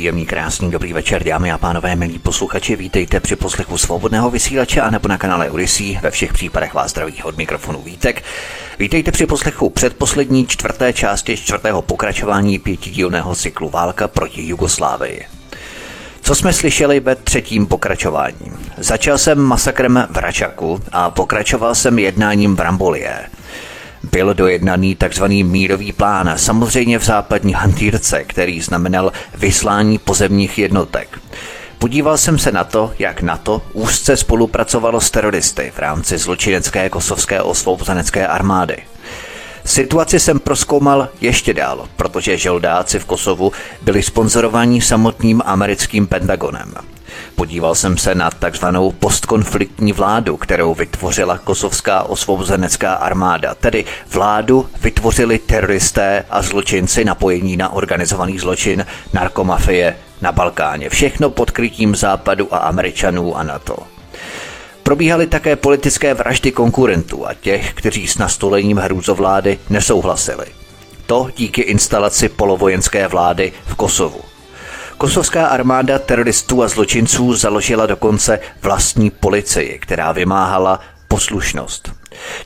Příjemný, krásný, dobrý večer, dámy a pánové, milí posluchači, vítejte při poslechu svobodného vysílače a nebo na kanále Odyssey. Ve všech případech vás zdraví od mikrofonu Vítek. Vítejte při poslechu předposlední čtvrté části čtvrtého pokračování pětidílného cyklu Válka proti Jugoslávii. Co jsme slyšeli ve třetím pokračování? Začal jsem masakrem v Račaku a pokračoval jsem jednáním v Rambolie. Byl dojednaný tzv. mírový plán, samozřejmě v západní hantýrce, který znamenal vyslání pozemních jednotek. Podíval jsem se na to, jak NATO úzce spolupracovalo s teroristy v rámci zločinecké kosovské osvobozenecké armády. Situaci jsem proskoumal ještě dál, protože žoldáci v Kosovu byli sponzorovaní samotným americkým Pentagonem. Podíval jsem se na takzvanou postkonfliktní vládu, kterou vytvořila kosovská osvobozenecká armáda. Tedy vládu vytvořili teroristé a zločinci napojení na organizovaný zločin, narkomafie na Balkáně. Všechno pod krytím západu a američanů a NATO. Probíhaly také politické vraždy konkurentů a těch, kteří s nastolením hrůzovlády nesouhlasili. To díky instalaci polovojenské vlády v Kosovu. Kosovská armáda teroristů a zločinců založila dokonce vlastní policii, která vymáhala poslušnost.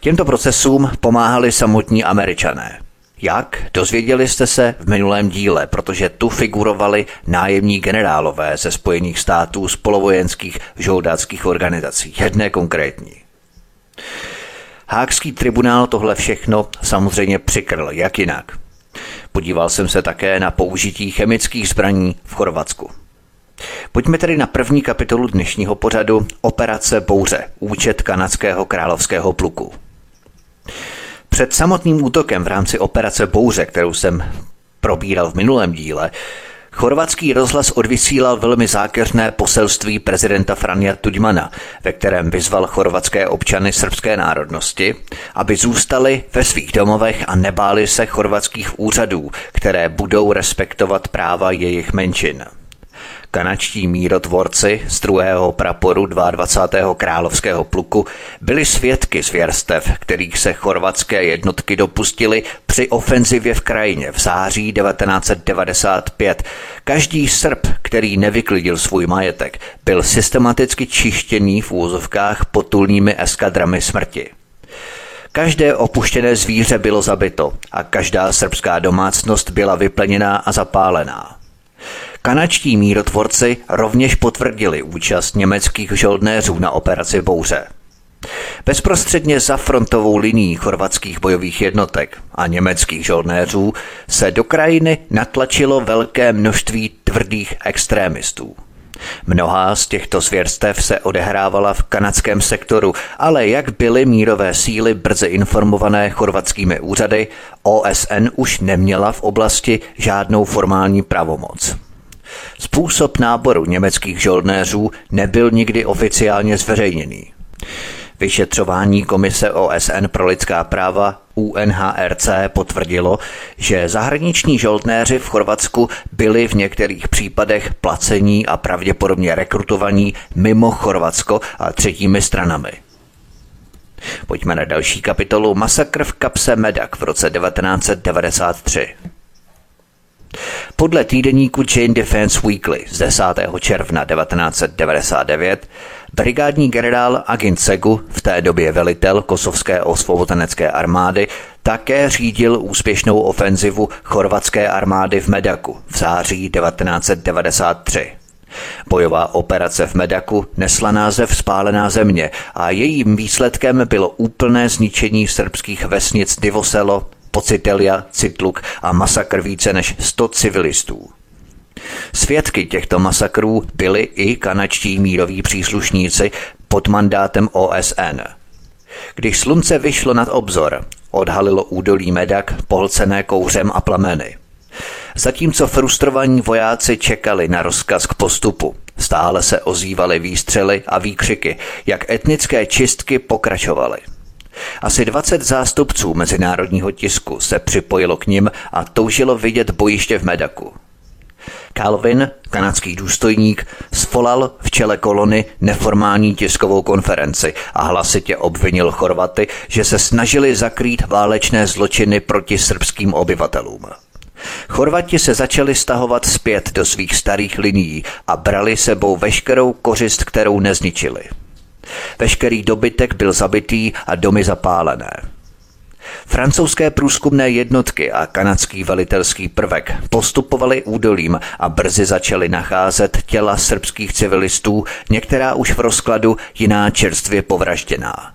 Těmto procesům pomáhali samotní američané. Jak? Dozvěděli jste se v minulém díle, protože tu figurovali nájemní generálové ze Spojených států z polovojenských žoldáckých organizací, jedné konkrétní. Hákský tribunál tohle všechno samozřejmě přikrl, jak jinak. Podíval jsem se také na použití chemických zbraní v Chorvatsku. Pojďme tedy na první kapitolu dnešního pořadu Operace Bouře, účet kanadského královského pluku. Před samotným útokem v rámci operace Bouře, kterou jsem probíral v minulém díle, Chorvatský rozhlas odvysílal velmi zákeřné poselství prezidenta Franja Tudmana, ve kterém vyzval chorvatské občany srbské národnosti, aby zůstali ve svých domovech a nebáli se chorvatských úřadů, které budou respektovat práva jejich menšin. Kanačtí mírotvorci z druhého praporu 22. královského pluku byli svědky zvěrstev, kterých se chorvatské jednotky dopustily při ofenzivě v krajině v září 1995. Každý Srb, který nevyklidil svůj majetek, byl systematicky čištěný v úzovkách potulnými eskadrami smrti. Každé opuštěné zvíře bylo zabito a každá srbská domácnost byla vyplněná a zapálená. Kanačtí mírotvorci rovněž potvrdili účast německých žoldnéřů na operaci Bouře. Bezprostředně za frontovou linií chorvatských bojových jednotek a německých žoldnéřů se do krajiny natlačilo velké množství tvrdých extrémistů. Mnohá z těchto zvěrstev se odehrávala v kanadském sektoru, ale jak byly mírové síly brzy informované chorvatskými úřady, OSN už neměla v oblasti žádnou formální pravomoc. Způsob náboru německých žoldnéřů nebyl nikdy oficiálně zveřejněný. Vyšetřování Komise OSN pro lidská práva UNHRC potvrdilo, že zahraniční žoldnéři v Chorvatsku byli v některých případech placení a pravděpodobně rekrutovaní mimo Chorvatsko a třetími stranami. Pojďme na další kapitolu Masakr v kapse Medak v roce 1993. Podle týdeníku Chain Defense Weekly z 10. června 1999 brigádní generál Agin Segu, v té době velitel kosovské osvobozenecké armády, také řídil úspěšnou ofenzivu chorvatské armády v Medaku v září 1993. Bojová operace v Medaku nesla název Spálená země a jejím výsledkem bylo úplné zničení srbských vesnic Divoselo, Pocitelia, Citluk a masakr více než 100 civilistů. Svědky těchto masakrů byli i kanačtí míroví příslušníci pod mandátem OSN. Když slunce vyšlo nad obzor, odhalilo údolí Medak pohlcené kouřem a plameny. Zatímco frustrovaní vojáci čekali na rozkaz k postupu, stále se ozývaly výstřely a výkřiky, jak etnické čistky pokračovaly. Asi 20 zástupců mezinárodního tisku se připojilo k nim a toužilo vidět bojiště v Medaku. Calvin, kanadský důstojník, svolal v čele kolony neformální tiskovou konferenci a hlasitě obvinil Chorvaty, že se snažili zakrýt válečné zločiny proti srbským obyvatelům. Chorvati se začali stahovat zpět do svých starých linií a brali sebou veškerou kořist, kterou nezničili. Veškerý dobytek byl zabitý a domy zapálené. Francouzské průzkumné jednotky a kanadský velitelský prvek postupovali údolím a brzy začali nacházet těla srbských civilistů, některá už v rozkladu, jiná čerstvě povražděná.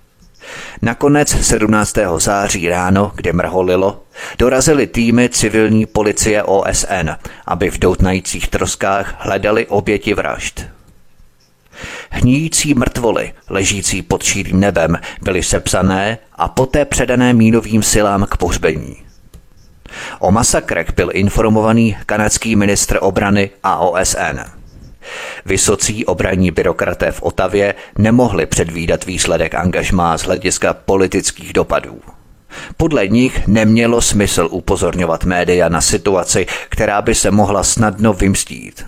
Nakonec 17. září ráno, kde mrholilo, dorazily týmy civilní policie OSN, aby v doutnajících troskách hledali oběti vražd. Hníjící mrtvoly, ležící pod šírým nebem, byly sepsané a poté předané mínovým silám k pohřbení. O masakrech byl informovaný kanadský ministr obrany a OSN. Vysocí obranní byrokraté v Otavě nemohli předvídat výsledek angažmá z hlediska politických dopadů. Podle nich nemělo smysl upozorňovat média na situaci, která by se mohla snadno vymstít.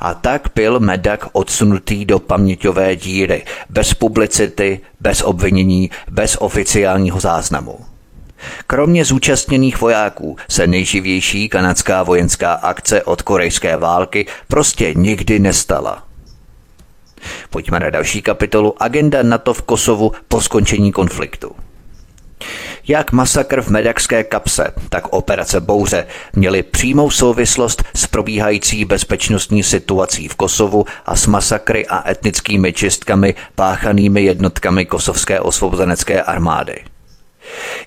A tak byl Medak odsunutý do paměťové díry, bez publicity, bez obvinění, bez oficiálního záznamu. Kromě zúčastněných vojáků se nejživější kanadská vojenská akce od korejské války prostě nikdy nestala. Pojďme na další kapitolu Agenda NATO v Kosovu po skončení konfliktu. Jak masakr v Medakské kapse, tak operace Bouře měly přímou souvislost s probíhající bezpečnostní situací v Kosovu a s masakry a etnickými čistkami páchanými jednotkami kosovské osvobozenecké armády.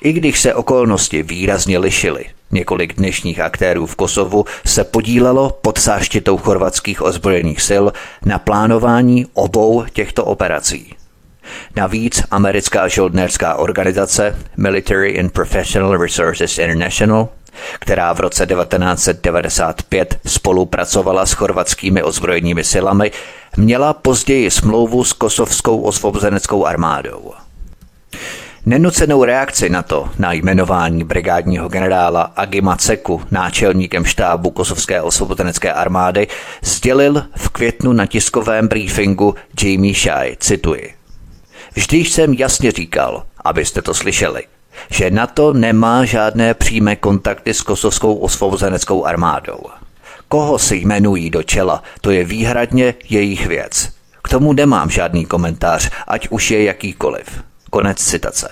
I když se okolnosti výrazně lišily, několik dnešních aktérů v Kosovu se podílelo pod záštitou chorvatských ozbrojených sil na plánování obou těchto operací. Navíc americká žoldnérská organizace Military and Professional Resources International která v roce 1995 spolupracovala s chorvatskými ozbrojenými silami, měla později smlouvu s kosovskou osvobozeneckou armádou. Nenucenou reakci na to, na jmenování brigádního generála Agima Ceku náčelníkem štábu Kosovské osvobozenecké armády, sdělil v květnu na tiskovém briefingu Jamie Shai, cituji. Vždy jsem jasně říkal, abyste to slyšeli, že NATO nemá žádné přímé kontakty s kosovskou osvobozeneckou armádou. Koho si jmenují do čela, to je výhradně jejich věc. K tomu nemám žádný komentář, ať už je jakýkoliv. Konec citace.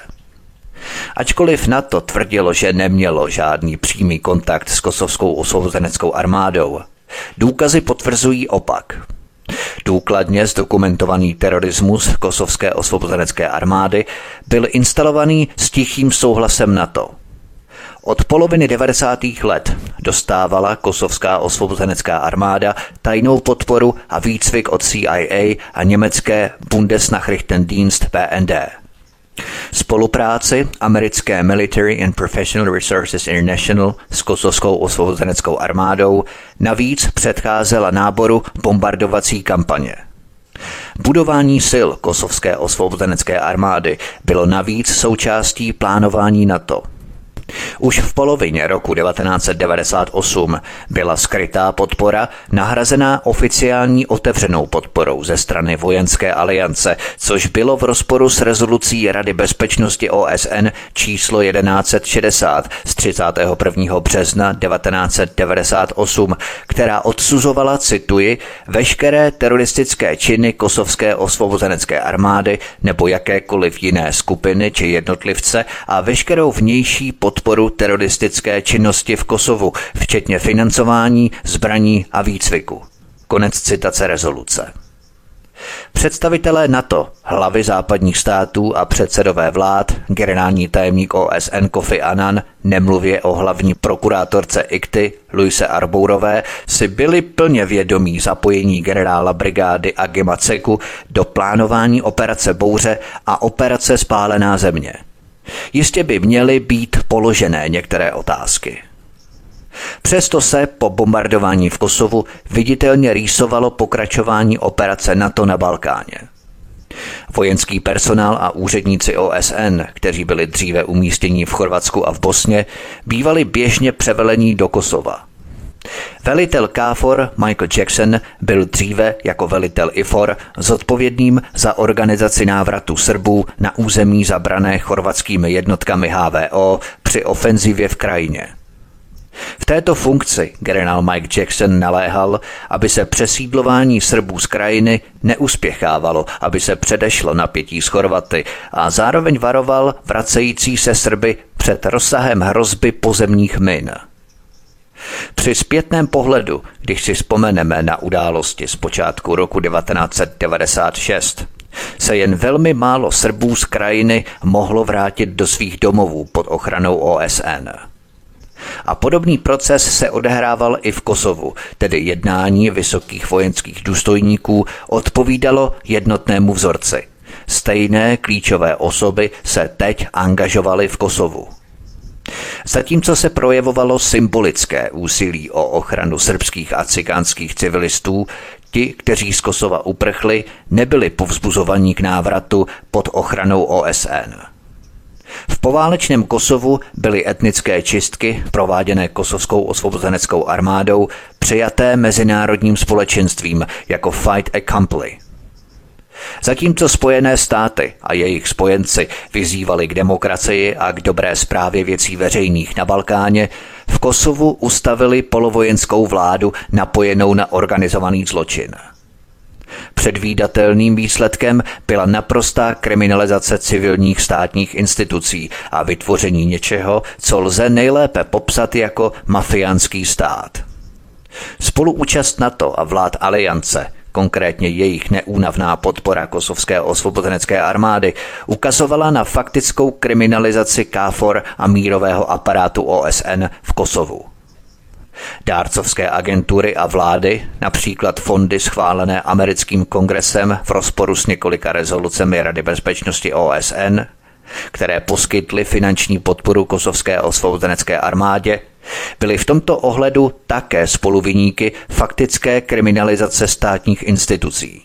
Ačkoliv NATO tvrdilo, že nemělo žádný přímý kontakt s kosovskou osvobozeneckou armádou, důkazy potvrzují opak. Důkladně zdokumentovaný terorismus kosovské osvobozenecké armády byl instalovaný s tichým souhlasem NATO. Od poloviny 90. let dostávala kosovská osvobozenecká armáda tajnou podporu a výcvik od CIA a německé Bundesnachrichtendienst BND. Spolupráci americké Military and Professional Resources International s kosovskou osvobozeneckou armádou navíc předcházela náboru bombardovací kampaně. Budování sil kosovské osvobozenecké armády bylo navíc součástí plánování NATO – už v polovině roku 1998 byla skrytá podpora nahrazená oficiální otevřenou podporou ze strany vojenské aliance, což bylo v rozporu s rezolucí Rady bezpečnosti OSN číslo 1160 z 31. března 1998, která odsuzovala, cituji, veškeré teroristické činy kosovské osvobozenecké armády nebo jakékoliv jiné skupiny či jednotlivce a veškerou vnější podporu podporu teroristické činnosti v Kosovu, včetně financování, zbraní a výcviku. Konec citace rezoluce. Představitelé NATO, hlavy západních států a předsedové vlád, generální tajemník OSN Kofi Annan, nemluvě o hlavní prokurátorce IKTY Luise Arbourové, si byli plně vědomí zapojení generála brigády Agima Ceku do plánování operace Bouře a operace Spálená země – Jistě by měly být položené některé otázky. Přesto se po bombardování v Kosovu viditelně rýsovalo pokračování operace NATO na Balkáně. Vojenský personál a úředníci OSN, kteří byli dříve umístěni v Chorvatsku a v Bosně, bývali běžně převelení do Kosova. Velitel KFOR Michael Jackson byl dříve jako velitel IFOR zodpovědným za organizaci návratu Srbů na území zabrané chorvatskými jednotkami HVO při ofenzivě v krajině. V této funkci generál Mike Jackson naléhal, aby se přesídlování Srbů z krajiny neuspěchávalo, aby se předešlo napětí s Chorvaty a zároveň varoval vracející se Srby před rozsahem hrozby pozemních min. Při zpětném pohledu, když si vzpomeneme na události z počátku roku 1996, se jen velmi málo Srbů z krajiny mohlo vrátit do svých domovů pod ochranou OSN. A podobný proces se odehrával i v Kosovu, tedy jednání vysokých vojenských důstojníků odpovídalo jednotnému vzorci. Stejné klíčové osoby se teď angažovaly v Kosovu. Zatímco se projevovalo symbolické úsilí o ochranu srbských a cikánských civilistů, ti, kteří z Kosova uprchli, nebyli povzbuzovaní k návratu pod ochranou OSN. V poválečném Kosovu byly etnické čistky, prováděné kosovskou osvobozeneckou armádou, přijaté mezinárodním společenstvím jako fight accompli. Zatímco Spojené státy a jejich spojenci vyzývali k demokracii a k dobré zprávě věcí veřejných na Balkáně, v Kosovu ustavili polovojenskou vládu napojenou na organizovaný zločin. Předvídatelným výsledkem byla naprostá kriminalizace civilních státních institucí a vytvoření něčeho, co lze nejlépe popsat jako mafiánský stát. Spoluúčast NATO a vlád aliance konkrétně jejich neúnavná podpora kosovské osvobozenecké armády, ukazovala na faktickou kriminalizaci KFOR a mírového aparátu OSN v Kosovu. Dárcovské agentury a vlády, například fondy schválené americkým kongresem v rozporu s několika rezolucemi Rady bezpečnosti OSN, které poskytly finanční podporu kosovské osvobozenecké armádě, byly v tomto ohledu také spoluviníky faktické kriminalizace státních institucí.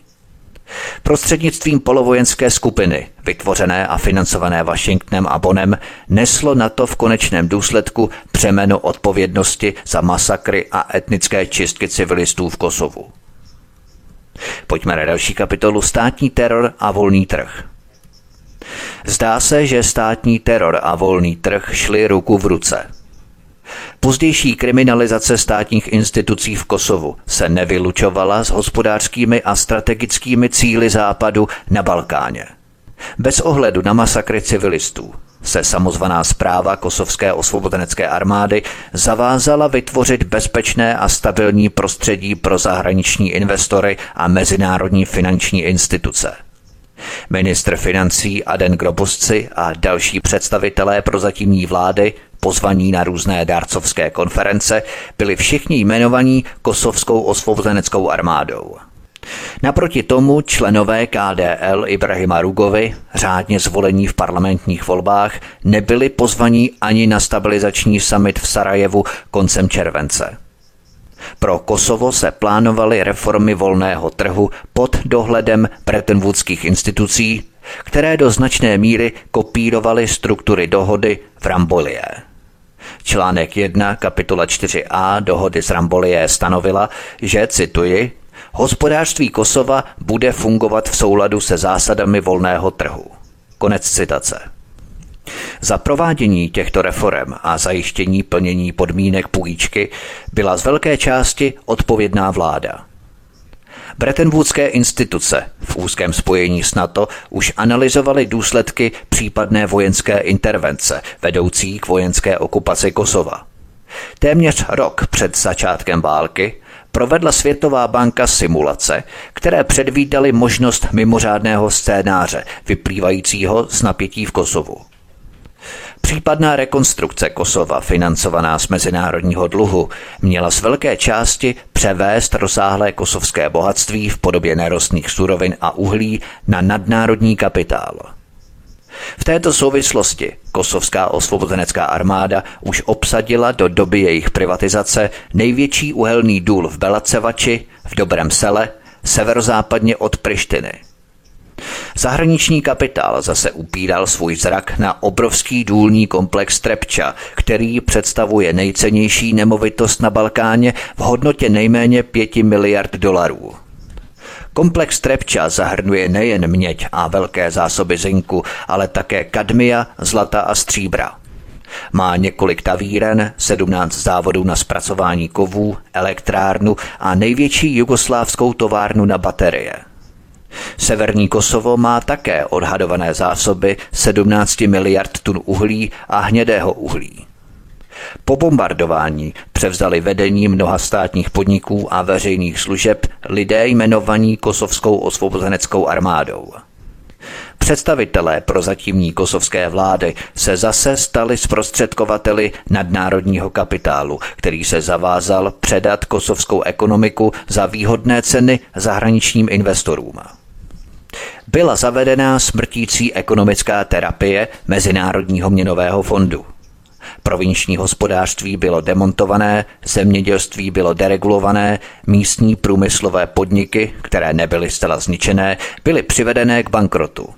Prostřednictvím polovojenské skupiny, vytvořené a financované Washingtonem a Bonem, neslo na to v konečném důsledku přemeno odpovědnosti za masakry a etnické čistky civilistů v Kosovu. Pojďme na další kapitolu Státní teror a volný trh. Zdá se, že státní teror a volný trh šly ruku v ruce – Pozdější kriminalizace státních institucí v Kosovu se nevylučovala s hospodářskými a strategickými cíly západu na Balkáně. Bez ohledu na masakry civilistů se samozvaná zpráva kosovské osvobozenecké armády zavázala vytvořit bezpečné a stabilní prostředí pro zahraniční investory a mezinárodní finanční instituce. Ministr financí Aden Grobusci a další představitelé prozatímní vlády pozvaní na různé dárcovské konference, byli všichni jmenovaní kosovskou osvobozeneckou armádou. Naproti tomu členové KDL Ibrahima Rugovi, řádně zvolení v parlamentních volbách, nebyli pozvaní ani na stabilizační summit v Sarajevu koncem července. Pro Kosovo se plánovaly reformy volného trhu pod dohledem bretonwoodských institucí, které do značné míry kopírovaly struktury dohody v Rambolie. Článek 1, kapitola 4a dohody z Rambolie stanovila, že, cituji, hospodářství Kosova bude fungovat v souladu se zásadami volného trhu. Konec citace. Za provádění těchto reform a zajištění plnění podmínek půjčky byla z velké části odpovědná vláda. Brettonwoodské instituce v úzkém spojení s NATO už analyzovaly důsledky případné vojenské intervence vedoucí k vojenské okupaci Kosova. Téměř rok před začátkem války provedla Světová banka simulace, které předvídaly možnost mimořádného scénáře vyplývajícího z napětí v Kosovu. Případná rekonstrukce Kosova, financovaná z mezinárodního dluhu, měla z velké části převést rozsáhlé kosovské bohatství v podobě nerostných surovin a uhlí na nadnárodní kapitál. V této souvislosti kosovská osvobozenecká armáda už obsadila do doby jejich privatizace největší uhelný důl v Belacevači, v Dobrém sele, severozápadně od Prištiny – Zahraniční kapitál zase upíral svůj zrak na obrovský důlní komplex Trepča, který představuje nejcennější nemovitost na Balkáně v hodnotě nejméně 5 miliard dolarů. Komplex Trepča zahrnuje nejen měď a velké zásoby zinku, ale také kadmia, zlata a stříbra. Má několik tavíren, 17 závodů na zpracování kovů, elektrárnu a největší jugoslávskou továrnu na baterie. Severní Kosovo má také odhadované zásoby 17 miliard tun uhlí a hnědého uhlí. Po bombardování převzali vedení mnoha státních podniků a veřejných služeb lidé jmenovaní Kosovskou osvobozeneckou armádou. Představitelé prozatímní kosovské vlády se zase stali zprostředkovateli nadnárodního kapitálu, který se zavázal předat kosovskou ekonomiku za výhodné ceny zahraničním investorům. Byla zavedená smrtící ekonomická terapie Mezinárodního měnového fondu – Provinční hospodářství bylo demontované, zemědělství bylo deregulované, místní průmyslové podniky, které nebyly zcela zničené, byly přivedené k bankrotu.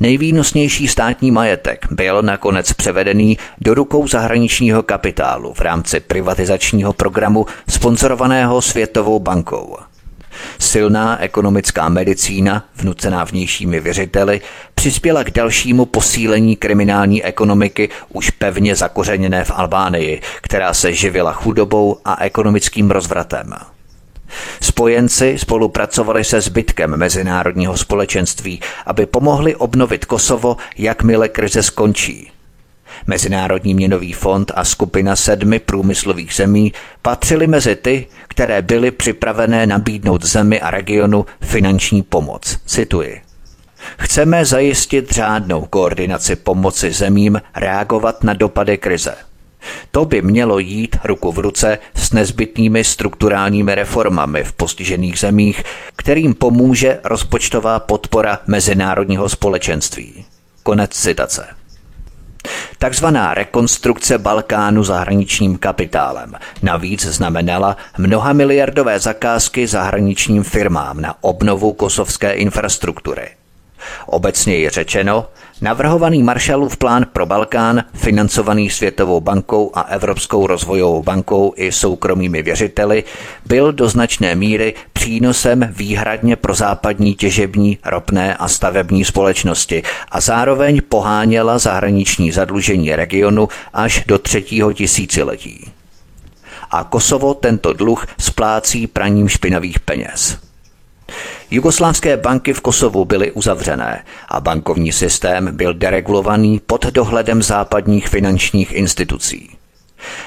Nejvýnosnější státní majetek byl nakonec převedený do rukou zahraničního kapitálu v rámci privatizačního programu sponzorovaného Světovou bankou. Silná ekonomická medicína, vnucená vnějšími věřiteli, přispěla k dalšímu posílení kriminální ekonomiky už pevně zakořeněné v Albánii, která se živila chudobou a ekonomickým rozvratem. Spojenci spolupracovali se zbytkem mezinárodního společenství, aby pomohli obnovit Kosovo, jakmile krize skončí. Mezinárodní měnový fond a skupina sedmi průmyslových zemí patřily mezi ty, které byly připravené nabídnout zemi a regionu finanční pomoc. Cituji. Chceme zajistit řádnou koordinaci pomoci zemím reagovat na dopady krize. To by mělo jít ruku v ruce s nezbytnými strukturálními reformami v postižených zemích, kterým pomůže rozpočtová podpora mezinárodního společenství. Konec citace. Takzvaná rekonstrukce Balkánu zahraničním kapitálem navíc znamenala mnoha miliardové zakázky zahraničním firmám na obnovu kosovské infrastruktury. Obecně je řečeno, Navrhovaný Marshallův plán pro Balkán, financovaný Světovou bankou a Evropskou rozvojovou bankou i soukromými věřiteli, byl do značné míry přínosem výhradně pro západní těžební, ropné a stavební společnosti a zároveň poháněla zahraniční zadlužení regionu až do třetího tisíciletí. A Kosovo tento dluh splácí praním špinavých peněz. Jugoslávské banky v Kosovu byly uzavřené a bankovní systém byl deregulovaný pod dohledem západních finančních institucí.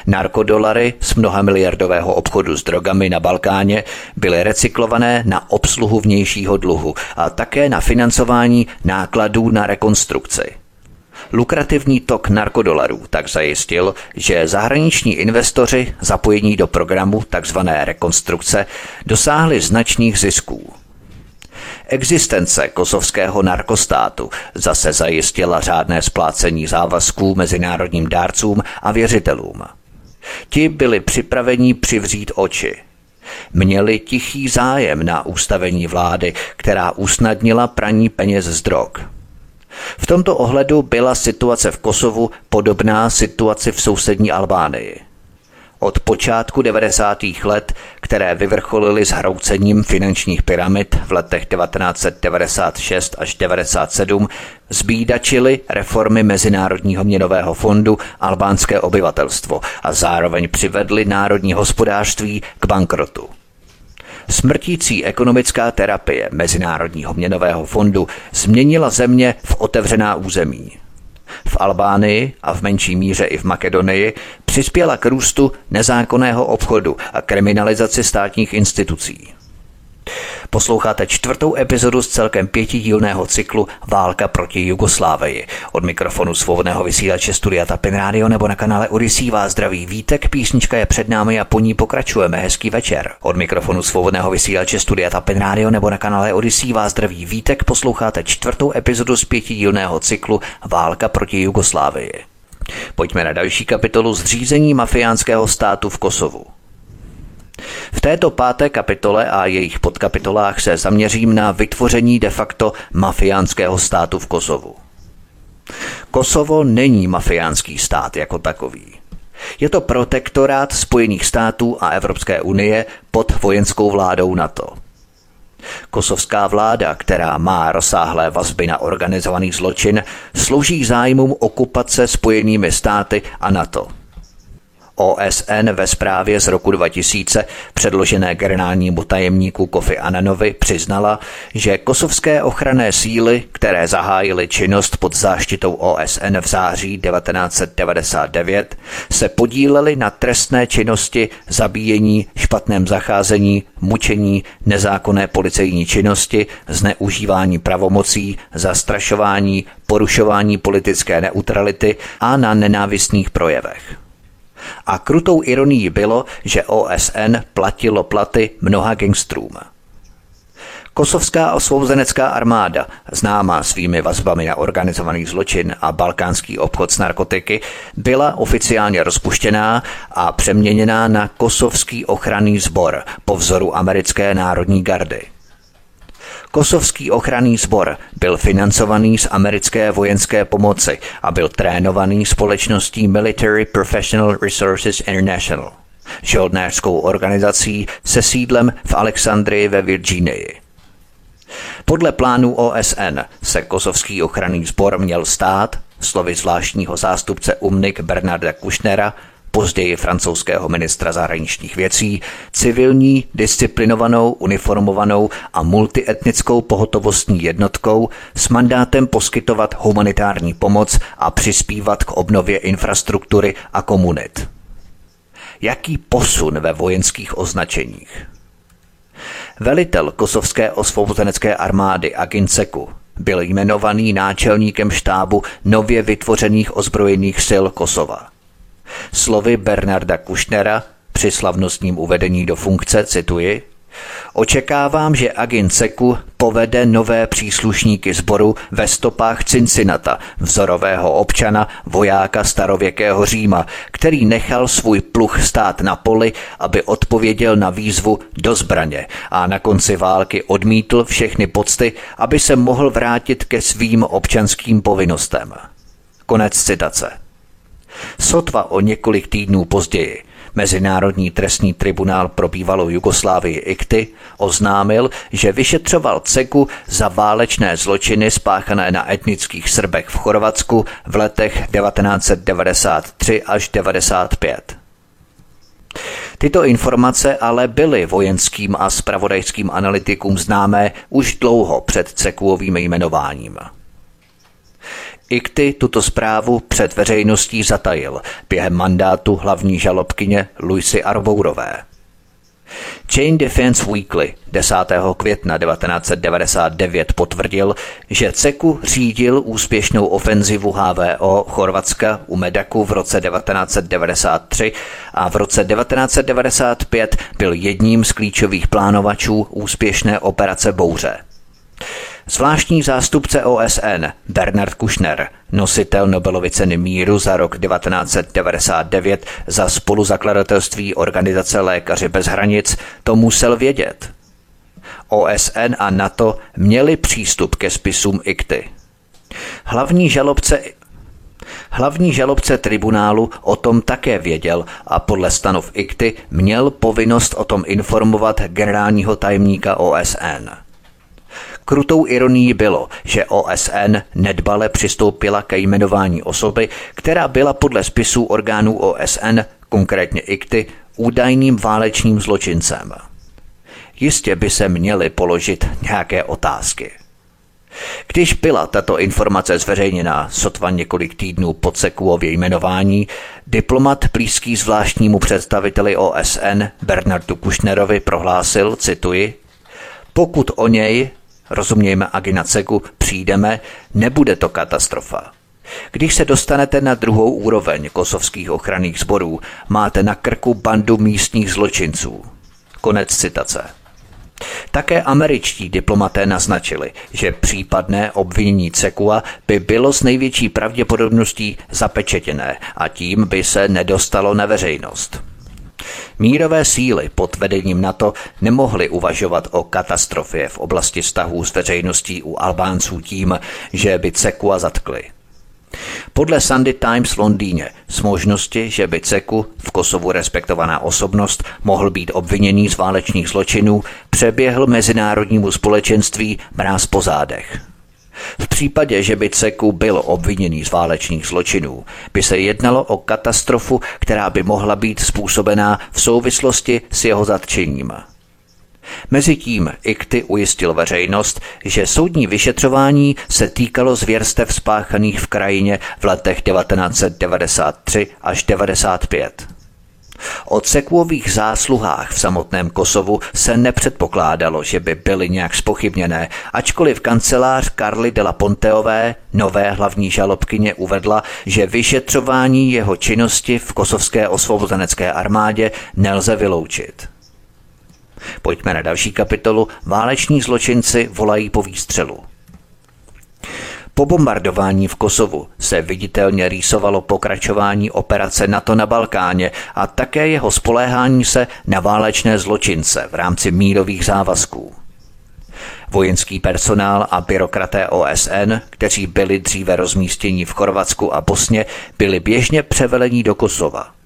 Narkodolary z mnoha miliardového obchodu s drogami na Balkáně byly recyklované na obsluhu vnějšího dluhu a také na financování nákladů na rekonstrukci. Lukrativní tok narkodolarů tak zajistil, že zahraniční investoři zapojení do programu tzv. rekonstrukce dosáhli značných zisků. Existence kosovského narkostátu zase zajistila řádné splácení závazků mezinárodním dárcům a věřitelům. Ti byli připraveni přivřít oči. Měli tichý zájem na ústavení vlády, která usnadnila praní peněz z drog. V tomto ohledu byla situace v Kosovu podobná situaci v sousední Albánii. Od počátku 90. let, které vyvrcholily s hroucením finančních pyramid v letech 1996 až 1997, zbídačily reformy Mezinárodního měnového fondu albánské obyvatelstvo a zároveň přivedly národní hospodářství k bankrotu. Smrtící ekonomická terapie Mezinárodního měnového fondu změnila země v otevřená území. V Albánii a v menší míře i v Makedonii přispěla k růstu nezákonného obchodu a kriminalizaci státních institucí. Posloucháte čtvrtou epizodu z celkem pětidílného cyklu Válka proti Jugoslávii. Od mikrofonu svobodného vysílače Studia Tapin Radio nebo na kanále Odisí vás zdraví vítek, písnička je před námi a po ní pokračujeme. Hezký večer. Od mikrofonu svobodného vysílače Studia Tapin Radio nebo na kanále Odisí vás zdraví vítek, posloucháte čtvrtou epizodu z pětidílného cyklu Válka proti Jugoslávii. Pojďme na další kapitolu zřízení mafiánského státu v Kosovu. V této páté kapitole a jejich podkapitolách se zaměřím na vytvoření de facto mafiánského státu v Kosovu. Kosovo není mafiánský stát jako takový. Je to protektorát Spojených států a Evropské unie pod vojenskou vládou NATO. Kosovská vláda, která má rozsáhlé vazby na organizovaný zločin, slouží zájmům okupace Spojenými státy a NATO. OSN ve zprávě z roku 2000 předložené generálnímu tajemníku Kofi Ananovi přiznala, že kosovské ochranné síly, které zahájily činnost pod záštitou OSN v září 1999, se podílely na trestné činnosti zabíjení, špatném zacházení, mučení, nezákonné policejní činnosti, zneužívání pravomocí, zastrašování, porušování politické neutrality a na nenávistných projevech. A krutou ironií bylo, že OSN platilo platy mnoha gangstrům. Kosovská osvobozenecká armáda, známá svými vazbami na organizovaný zločin a balkánský obchod s narkotiky, byla oficiálně rozpuštěná a přeměněná na Kosovský ochranný sbor po vzoru americké národní gardy. Kosovský ochranný sbor byl financovaný z americké vojenské pomoci a byl trénovaný společností Military Professional Resources International, žoldnářskou organizací se sídlem v Alexandrii ve Virginii. Podle plánů OSN se kosovský ochranný sbor měl stát, slovy zvláštního zástupce UMNIK Bernarda Kushnera, později francouzského ministra zahraničních věcí, civilní, disciplinovanou, uniformovanou a multietnickou pohotovostní jednotkou s mandátem poskytovat humanitární pomoc a přispívat k obnově infrastruktury a komunit. Jaký posun ve vojenských označeních? Velitel kosovské osvobozenecké armády Aginceku byl jmenovaný náčelníkem štábu nově vytvořených ozbrojených sil Kosova. Slovy Bernarda Kušnera při slavnostním uvedení do funkce, cituji, Očekávám, že agent Seku povede nové příslušníky sboru ve stopách Cincinata, vzorového občana, vojáka starověkého Říma, který nechal svůj pluch stát na poli, aby odpověděl na výzvu do zbraně a na konci války odmítl všechny pocty, aby se mohl vrátit ke svým občanským povinnostem. Konec citace. Sotva o několik týdnů později Mezinárodní trestní tribunál pro bývalou Jugoslávii ICTY oznámil, že vyšetřoval CEKu za válečné zločiny spáchané na etnických Srbech v Chorvatsku v letech 1993 až 1995. Tyto informace ale byly vojenským a spravodajským analytikům známé už dlouho před Cekuovým jmenováním. Ikty tuto zprávu před veřejností zatajil během mandátu hlavní žalobkyně Luisy Arbourové. Chain Defense Weekly 10. května 1999 potvrdil, že CEKu řídil úspěšnou ofenzivu HVO Chorvatska u Medaku v roce 1993 a v roce 1995 byl jedním z klíčových plánovačů úspěšné operace Bouře. Zvláštní zástupce OSN Bernard Kushner, nositel Nobelovy ceny míru za rok 1999 za spoluzakladatelství organizace Lékaři bez hranic, to musel vědět. OSN a NATO měli přístup ke spisům ICTY. Hlavní žalobce Hlavní žalobce tribunálu o tom také věděl a podle stanov ICTY měl povinnost o tom informovat generálního tajemníka OSN. Krutou ironií bylo, že OSN nedbale přistoupila ke jmenování osoby, která byla podle spisů orgánů OSN, konkrétně ICTY, údajným válečným zločincem. Jistě by se měly položit nějaké otázky. Když byla tato informace zveřejněna sotva několik týdnů po Sekuově jmenování, diplomat blízký zvláštnímu představiteli OSN Bernardu Kušnerovi prohlásil, cituji, pokud o něj, rozumějme Aginacegu, přijdeme, nebude to katastrofa. Když se dostanete na druhou úroveň kosovských ochranných sborů, máte na krku bandu místních zločinců. Konec citace. Také američtí diplomaté naznačili, že případné obvinění Cekua by bylo s největší pravděpodobností zapečetěné a tím by se nedostalo na veřejnost. Mírové síly pod vedením NATO nemohly uvažovat o katastrofě v oblasti vztahů s veřejností u Albánců tím, že by Cekua zatkli. Podle Sunday Times v Londýně s možnosti, že by Ceku, v Kosovu respektovaná osobnost, mohl být obviněný z válečných zločinů, přeběhl mezinárodnímu společenství mráz po zádech. V případě, že by Ceku byl obviněný z válečných zločinů, by se jednalo o katastrofu, která by mohla být způsobená v souvislosti s jeho zatčením. Mezitím Ikty ujistil veřejnost, že soudní vyšetřování se týkalo zvěrstev spáchaných v krajině v letech 1993 až 1995. O Cekvových zásluhách v samotném Kosovu se nepředpokládalo, že by byly nějak spochybněné, ačkoliv kancelář Karly de la Ponteové, nové hlavní žalobkyně, uvedla, že vyšetřování jeho činnosti v kosovské osvobozenecké armádě nelze vyloučit. Pojďme na další kapitolu. Váleční zločinci volají po výstřelu. Po bombardování v Kosovu se viditelně rýsovalo pokračování operace NATO na Balkáně a také jeho spoléhání se na válečné zločince v rámci mírových závazků. Vojenský personál a byrokraté OSN, kteří byli dříve rozmístěni v Chorvatsku a Bosně, byli běžně převelení do Kosova.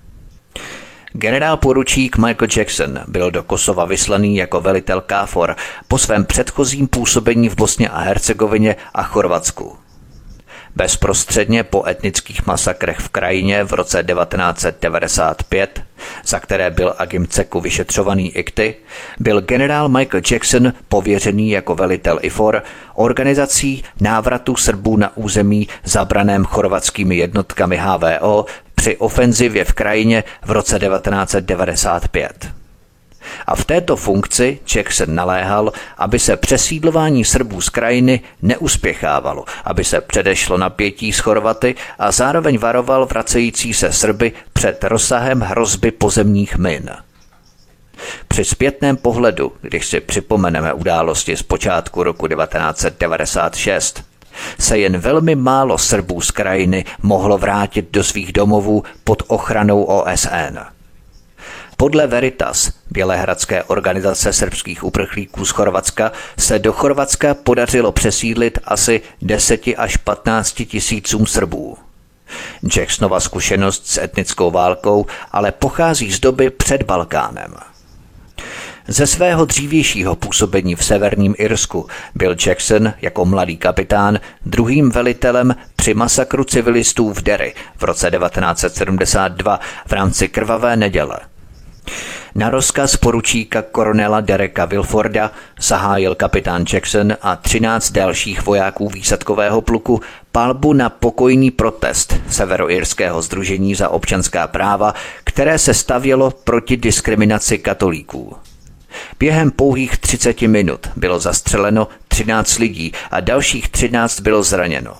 Generál poručík Michael Jackson byl do Kosova vyslaný jako velitel KFOR po svém předchozím působení v Bosně a Hercegovině a Chorvatsku. Bezprostředně po etnických masakrech v krajině v roce 1995, za které byl agim Ceku vyšetřovaný IKTY, byl generál Michael Jackson pověřený jako velitel IFOR organizací návratu Srbů na území zabraném chorvatskými jednotkami HVO při ofenzivě v krajině v roce 1995. A v této funkci Jackson naléhal, aby se přesídlování Srbů z krajiny neuspěchávalo, aby se předešlo napětí s Chorvaty a zároveň varoval vracející se Srby před rozsahem hrozby pozemních min. Při zpětném pohledu, když si připomeneme události z počátku roku 1996, se jen velmi málo Srbů z krajiny mohlo vrátit do svých domovů pod ochranou OSN. Podle Veritas, Bělehradské organizace srbských uprchlíků z Chorvatska, se do Chorvatska podařilo přesídlit asi 10 až 15 tisícům Srbů. Jacksonova zkušenost s etnickou válkou ale pochází z doby před Balkánem. Ze svého dřívějšího působení v severním Irsku byl Jackson jako mladý kapitán druhým velitelem při masakru civilistů v Derry v roce 1972 v rámci Krvavé neděle. Na rozkaz poručíka koronela Dereka Wilforda zahájil kapitán Jackson a 13 dalších vojáků výsadkového pluku palbu na pokojný protest Severoirského združení za občanská práva, které se stavělo proti diskriminaci katolíků. Během pouhých 30 minut bylo zastřeleno 13 lidí a dalších 13 bylo zraněno.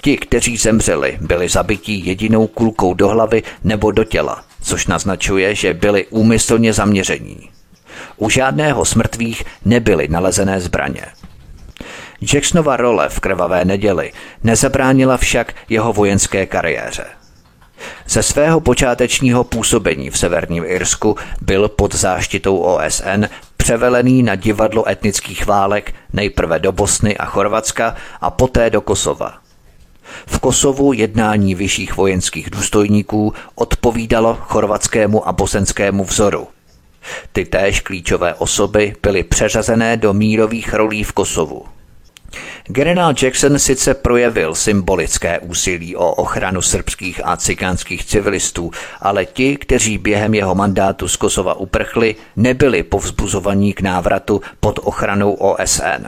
Ti, kteří zemřeli, byli zabití jedinou kulkou do hlavy nebo do těla, což naznačuje, že byli úmyslně zaměření. U žádného z mrtvých nebyly nalezené zbraně. Jacksonova role v krvavé neděli nezabránila však jeho vojenské kariéře. Ze svého počátečního působení v severním Irsku byl pod záštitou OSN převelený na divadlo etnických válek nejprve do Bosny a Chorvatska a poté do Kosova. V Kosovu jednání vyšších vojenských důstojníků odpovídalo chorvatskému a bosenskému vzoru. Ty též klíčové osoby byly přeřazené do mírových rolí v Kosovu. Generál Jackson sice projevil symbolické úsilí o ochranu srbských a cikánských civilistů, ale ti, kteří během jeho mandátu z Kosova uprchli, nebyli povzbuzovaní k návratu pod ochranou OSN.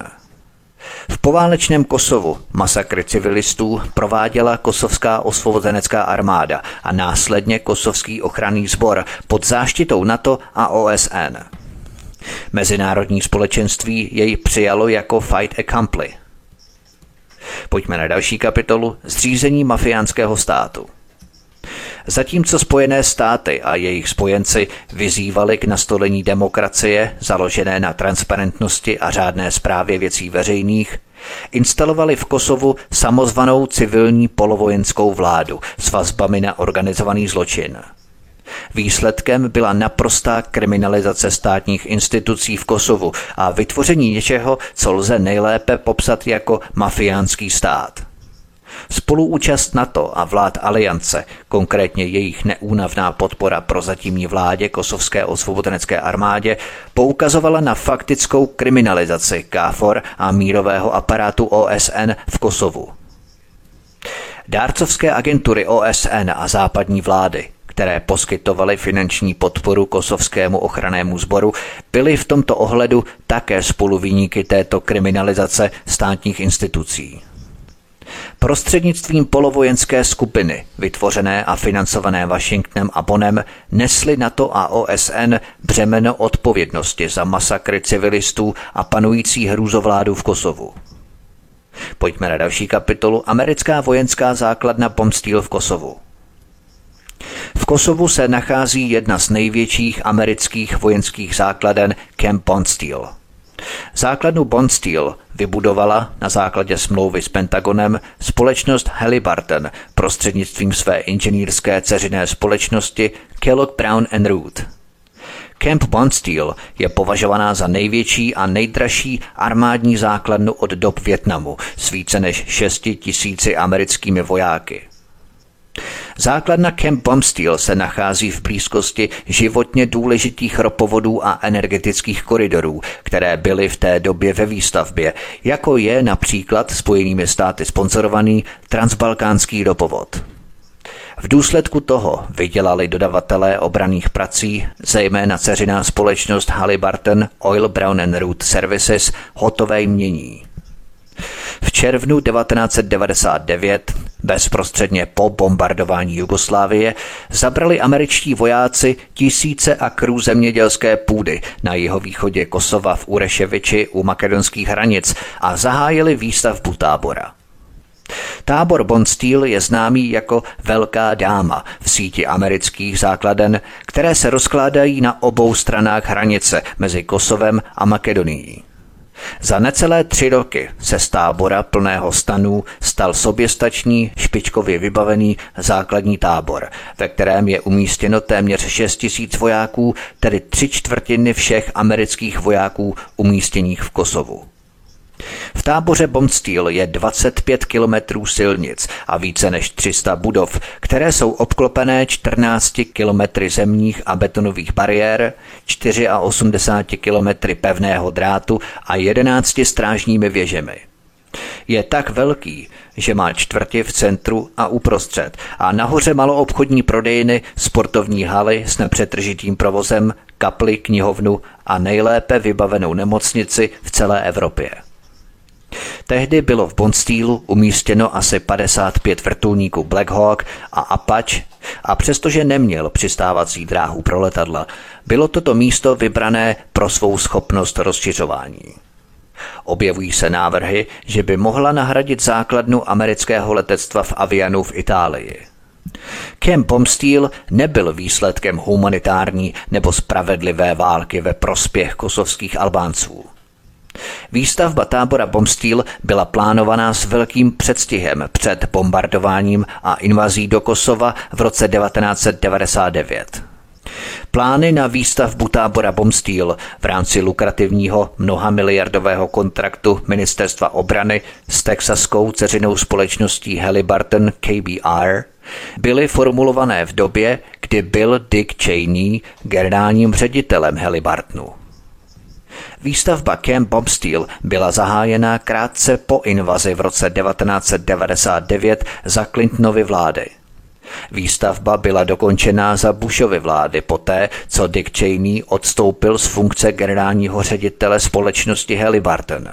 V poválečném Kosovu masakry civilistů prováděla kosovská osvobozenecká armáda a následně kosovský ochranný sbor pod záštitou NATO a OSN. Mezinárodní společenství jej přijalo jako fight accompli – Pojďme na další kapitolu Zřízení mafiánského státu. Zatímco Spojené státy a jejich spojenci vyzývali k nastolení demokracie založené na transparentnosti a řádné správě věcí veřejných, instalovali v Kosovu samozvanou civilní polovojenskou vládu s vazbami na organizovaný zločin. Výsledkem byla naprostá kriminalizace státních institucí v Kosovu a vytvoření něčeho, co lze nejlépe popsat jako mafiánský stát. Spoluúčast NATO a vlád aliance, konkrétně jejich neúnavná podpora pro zatímní vládě kosovské osvobozenecké armádě, poukazovala na faktickou kriminalizaci KFOR a mírového aparátu OSN v Kosovu. Dárcovské agentury OSN a západní vlády které poskytovaly finanční podporu kosovskému ochrannému sboru, byly v tomto ohledu také spoluviníky této kriminalizace státních institucí. Prostřednictvím polovojenské skupiny, vytvořené a financované Washingtonem a Bonem, nesly NATO a OSN břemeno odpovědnosti za masakry civilistů a panující hrůzovládu v Kosovu. Pojďme na další kapitolu Americká vojenská základna Bombsteel v Kosovu. V Kosovu se nachází jedna z největších amerických vojenských základen Camp Bondsteel. Základnu Bondsteel vybudovala na základě smlouvy s Pentagonem společnost Halliburton prostřednictvím své inženýrské ceřiné společnosti Kellogg Brown and Root. Camp Bondsteel je považovaná za největší a nejdražší armádní základnu od dob Větnamu s více než 6 tisíci americkými vojáky. Základna Camp Bombsteel se nachází v blízkosti životně důležitých ropovodů a energetických koridorů, které byly v té době ve výstavbě, jako je například Spojenými státy sponzorovaný transbalkánský ropovod. V důsledku toho vydělali dodavatelé obraných prací, zejména ceřiná společnost Halliburton Oil Brown and Root Services, hotové jmění. V červnu 1999, bezprostředně po bombardování Jugoslávie, zabrali američtí vojáci tisíce akrů zemědělské půdy na jeho východě Kosova v Ureševiči u makedonských hranic a zahájili výstavbu tábora. Tábor Bondsteel je známý jako Velká dáma v síti amerických základen, které se rozkládají na obou stranách hranice mezi Kosovem a Makedonií. Za necelé tři roky se z tábora plného stanů stal soběstačný, špičkově vybavený základní tábor, ve kterém je umístěno téměř 6 tisíc vojáků, tedy tři čtvrtiny všech amerických vojáků umístěných v Kosovu. V táboře Bombsteel je 25 kilometrů silnic a více než 300 budov, které jsou obklopené 14 kilometry zemních a betonových bariér, 84 kilometry pevného drátu a 11 strážními věžemi. Je tak velký, že má čtvrti v centru a uprostřed a nahoře maloobchodní prodejny, sportovní haly s nepřetržitým provozem, kapli, knihovnu a nejlépe vybavenou nemocnici v celé Evropě. Tehdy bylo v Bondsteelu umístěno asi 55 vrtulníků Black Hawk a Apache a přestože neměl přistávací dráhu pro letadla, bylo toto místo vybrané pro svou schopnost rozšiřování. Objevují se návrhy, že by mohla nahradit základnu amerického letectva v Avianu v Itálii. Camp Bombsteel nebyl výsledkem humanitární nebo spravedlivé války ve prospěch kosovských Albánců. Výstavba tábora Bombsteel byla plánovaná s velkým předstihem před bombardováním a invazí do Kosova v roce 1999. Plány na výstavbu tábora Bombsteel v rámci lukrativního mnohamiliardového kontraktu Ministerstva obrany s texaskou ceřinou společností Halliburton KBR byly formulované v době, kdy byl Dick Cheney generálním ředitelem Halliburtonu. Výstavba Camp Bombsteel byla zahájena krátce po invazi v roce 1999 za Clintonovy vlády. Výstavba byla dokončená za Bushovy vlády poté, co Dick Cheney odstoupil z funkce generálního ředitele společnosti Halliburton.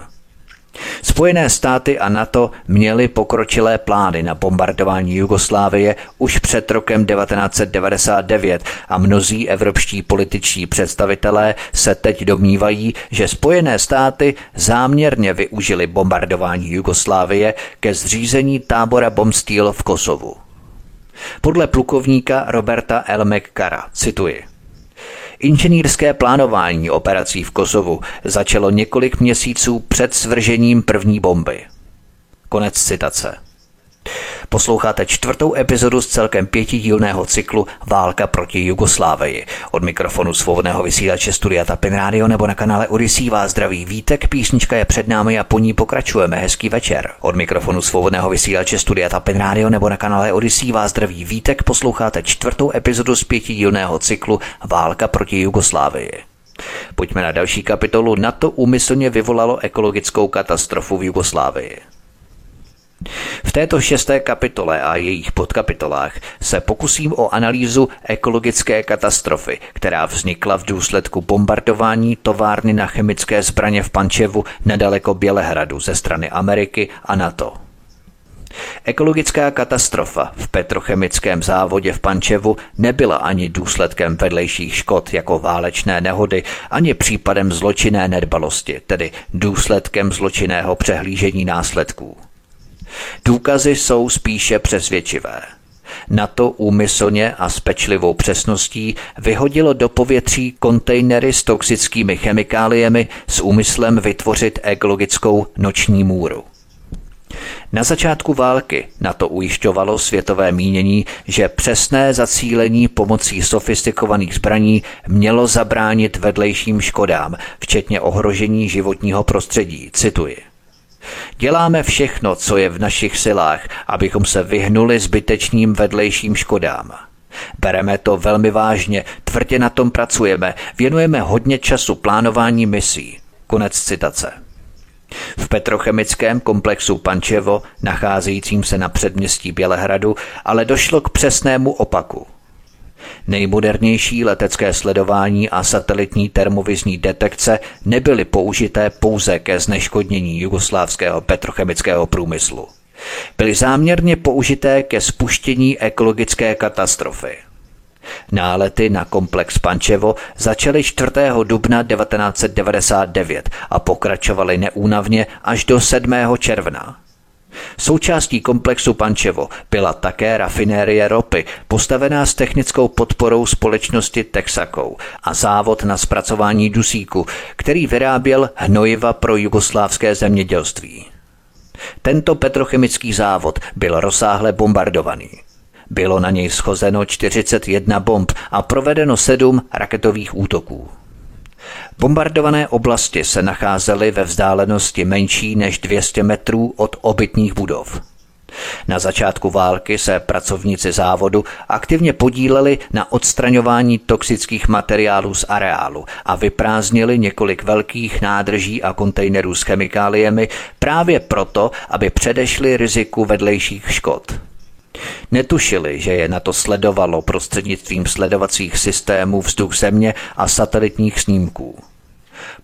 Spojené státy a NATO měly pokročilé plány na bombardování Jugoslávie už před rokem 1999 a mnozí evropští političtí představitelé se teď domnívají, že Spojené státy záměrně využili bombardování Jugoslávie ke zřízení tábora Bombsteel v Kosovu. Podle plukovníka Roberta L. McCara, cituji, Inženýrské plánování operací v Kosovu začalo několik měsíců před svržením první bomby. Konec citace. Posloucháte čtvrtou epizodu z celkem pětidílného cyklu Válka proti Jugoslávii. Od mikrofonu svobodného vysílače Studia Tapin Radio nebo na kanále Odisí vás zdraví Vítek, písnička je před námi a po ní pokračujeme. Hezký večer. Od mikrofonu svobodného vysílače Studia Tapin Radio nebo na kanále Odisí vás zdraví Vítek, posloucháte čtvrtou epizodu z pětidílného cyklu Válka proti Jugoslávii. Pojďme na další kapitolu. NATO úmyslně vyvolalo ekologickou katastrofu v Jugoslávii. V této šesté kapitole a jejich podkapitolách se pokusím o analýzu ekologické katastrofy, která vznikla v důsledku bombardování továrny na chemické zbraně v Pančevu nedaleko Bělehradu ze strany Ameriky a NATO. Ekologická katastrofa v petrochemickém závodě v Pančevu nebyla ani důsledkem vedlejších škod jako válečné nehody, ani případem zločinné nedbalosti, tedy důsledkem zločinného přehlížení následků. Důkazy jsou spíše přesvědčivé. Na to úmyslně a s pečlivou přesností vyhodilo do povětří kontejnery s toxickými chemikáliemi s úmyslem vytvořit ekologickou noční můru. Na začátku války na to ujišťovalo světové mínění, že přesné zacílení pomocí sofistikovaných zbraní mělo zabránit vedlejším škodám, včetně ohrožení životního prostředí. Cituji. Děláme všechno, co je v našich silách, abychom se vyhnuli zbytečným vedlejším škodám. Bereme to velmi vážně, tvrdě na tom pracujeme, věnujeme hodně času plánování misí. Konec citace. V petrochemickém komplexu Pančevo, nacházejícím se na předměstí Bělehradu, ale došlo k přesnému opaku. Nejmodernější letecké sledování a satelitní termovizní detekce nebyly použité pouze ke zneškodnění jugoslávského petrochemického průmyslu. Byly záměrně použité ke spuštění ekologické katastrofy. Nálety na komplex Pančevo začaly 4. dubna 1999 a pokračovaly neúnavně až do 7. června. Součástí komplexu Pančevo byla také rafinérie ropy, postavená s technickou podporou společnosti Texaco a závod na zpracování dusíku, který vyráběl hnojiva pro jugoslávské zemědělství. Tento petrochemický závod byl rozsáhle bombardovaný. Bylo na něj schozeno 41 bomb a provedeno sedm raketových útoků. Bombardované oblasti se nacházely ve vzdálenosti menší než 200 metrů od obytných budov. Na začátku války se pracovníci závodu aktivně podíleli na odstraňování toxických materiálů z areálu a vyprázdnili několik velkých nádrží a kontejnerů s chemikáliemi právě proto, aby předešli riziku vedlejších škod. Netušili, že je na to sledovalo prostřednictvím sledovacích systémů vzduch země a satelitních snímků.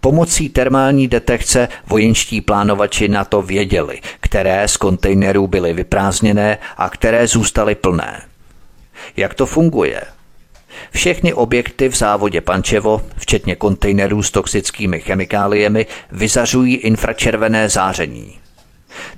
Pomocí termální detekce vojenští plánovači na to věděli, které z kontejnerů byly vyprázdněné a které zůstaly plné. Jak to funguje? Všechny objekty v závodě Pančevo, včetně kontejnerů s toxickými chemikáliemi, vyzařují infračervené záření.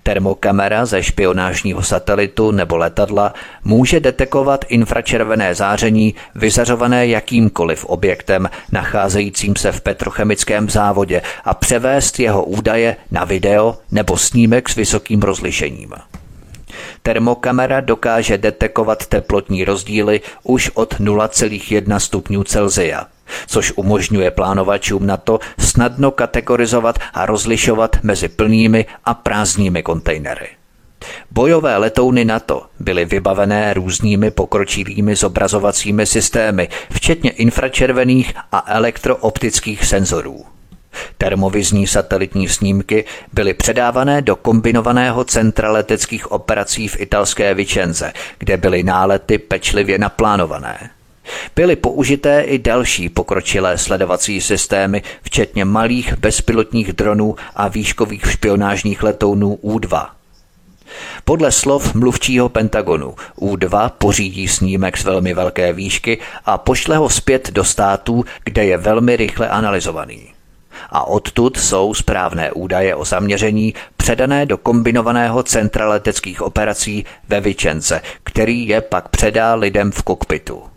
Termokamera ze špionážního satelitu nebo letadla může detekovat infračervené záření vyzařované jakýmkoliv objektem nacházejícím se v petrochemickém závodě a převést jeho údaje na video nebo snímek s vysokým rozlišením. Termokamera dokáže detekovat teplotní rozdíly už od 0,1 stupňů Celsia – což umožňuje plánovačům na to snadno kategorizovat a rozlišovat mezi plnými a prázdnými kontejnery. Bojové letouny NATO byly vybavené různými pokročilými zobrazovacími systémy, včetně infračervených a elektrooptických senzorů. Termovizní satelitní snímky byly předávané do kombinovaného centra leteckých operací v italské Vicenze, kde byly nálety pečlivě naplánované. Byly použité i další pokročilé sledovací systémy, včetně malých bezpilotních dronů a výškových špionážních letounů U-2. Podle slov mluvčího Pentagonu U-2 pořídí snímek z velmi velké výšky a pošle ho zpět do států, kde je velmi rychle analyzovaný a odtud jsou správné údaje o zaměření předané do kombinovaného centra leteckých operací ve Vičence, který je pak předá lidem v kokpitu.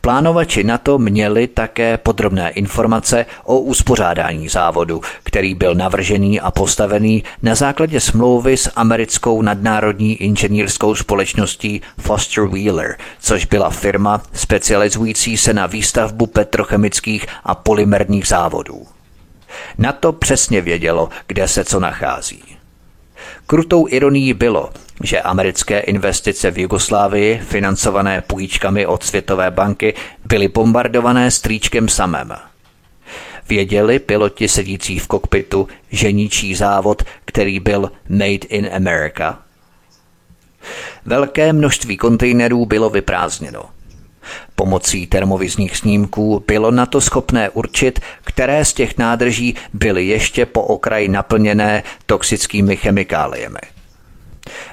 Plánovači na to měli také podrobné informace o uspořádání závodu, který byl navržený a postavený na základě smlouvy s americkou nadnárodní inženýrskou společností Foster Wheeler, což byla firma specializující se na výstavbu petrochemických a polymerních závodů. Na to přesně vědělo, kde se co nachází. Krutou ironií bylo, že americké investice v Jugoslávii, financované půjčkami od Světové banky, byly bombardované strýčkem samem. Věděli piloti sedící v kokpitu, že ničí závod, který byl Made in America? Velké množství kontejnerů bylo vyprázdněno. Pomocí termovizních snímků bylo na to schopné určit, které z těch nádrží byly ještě po okraji naplněné toxickými chemikáliemi.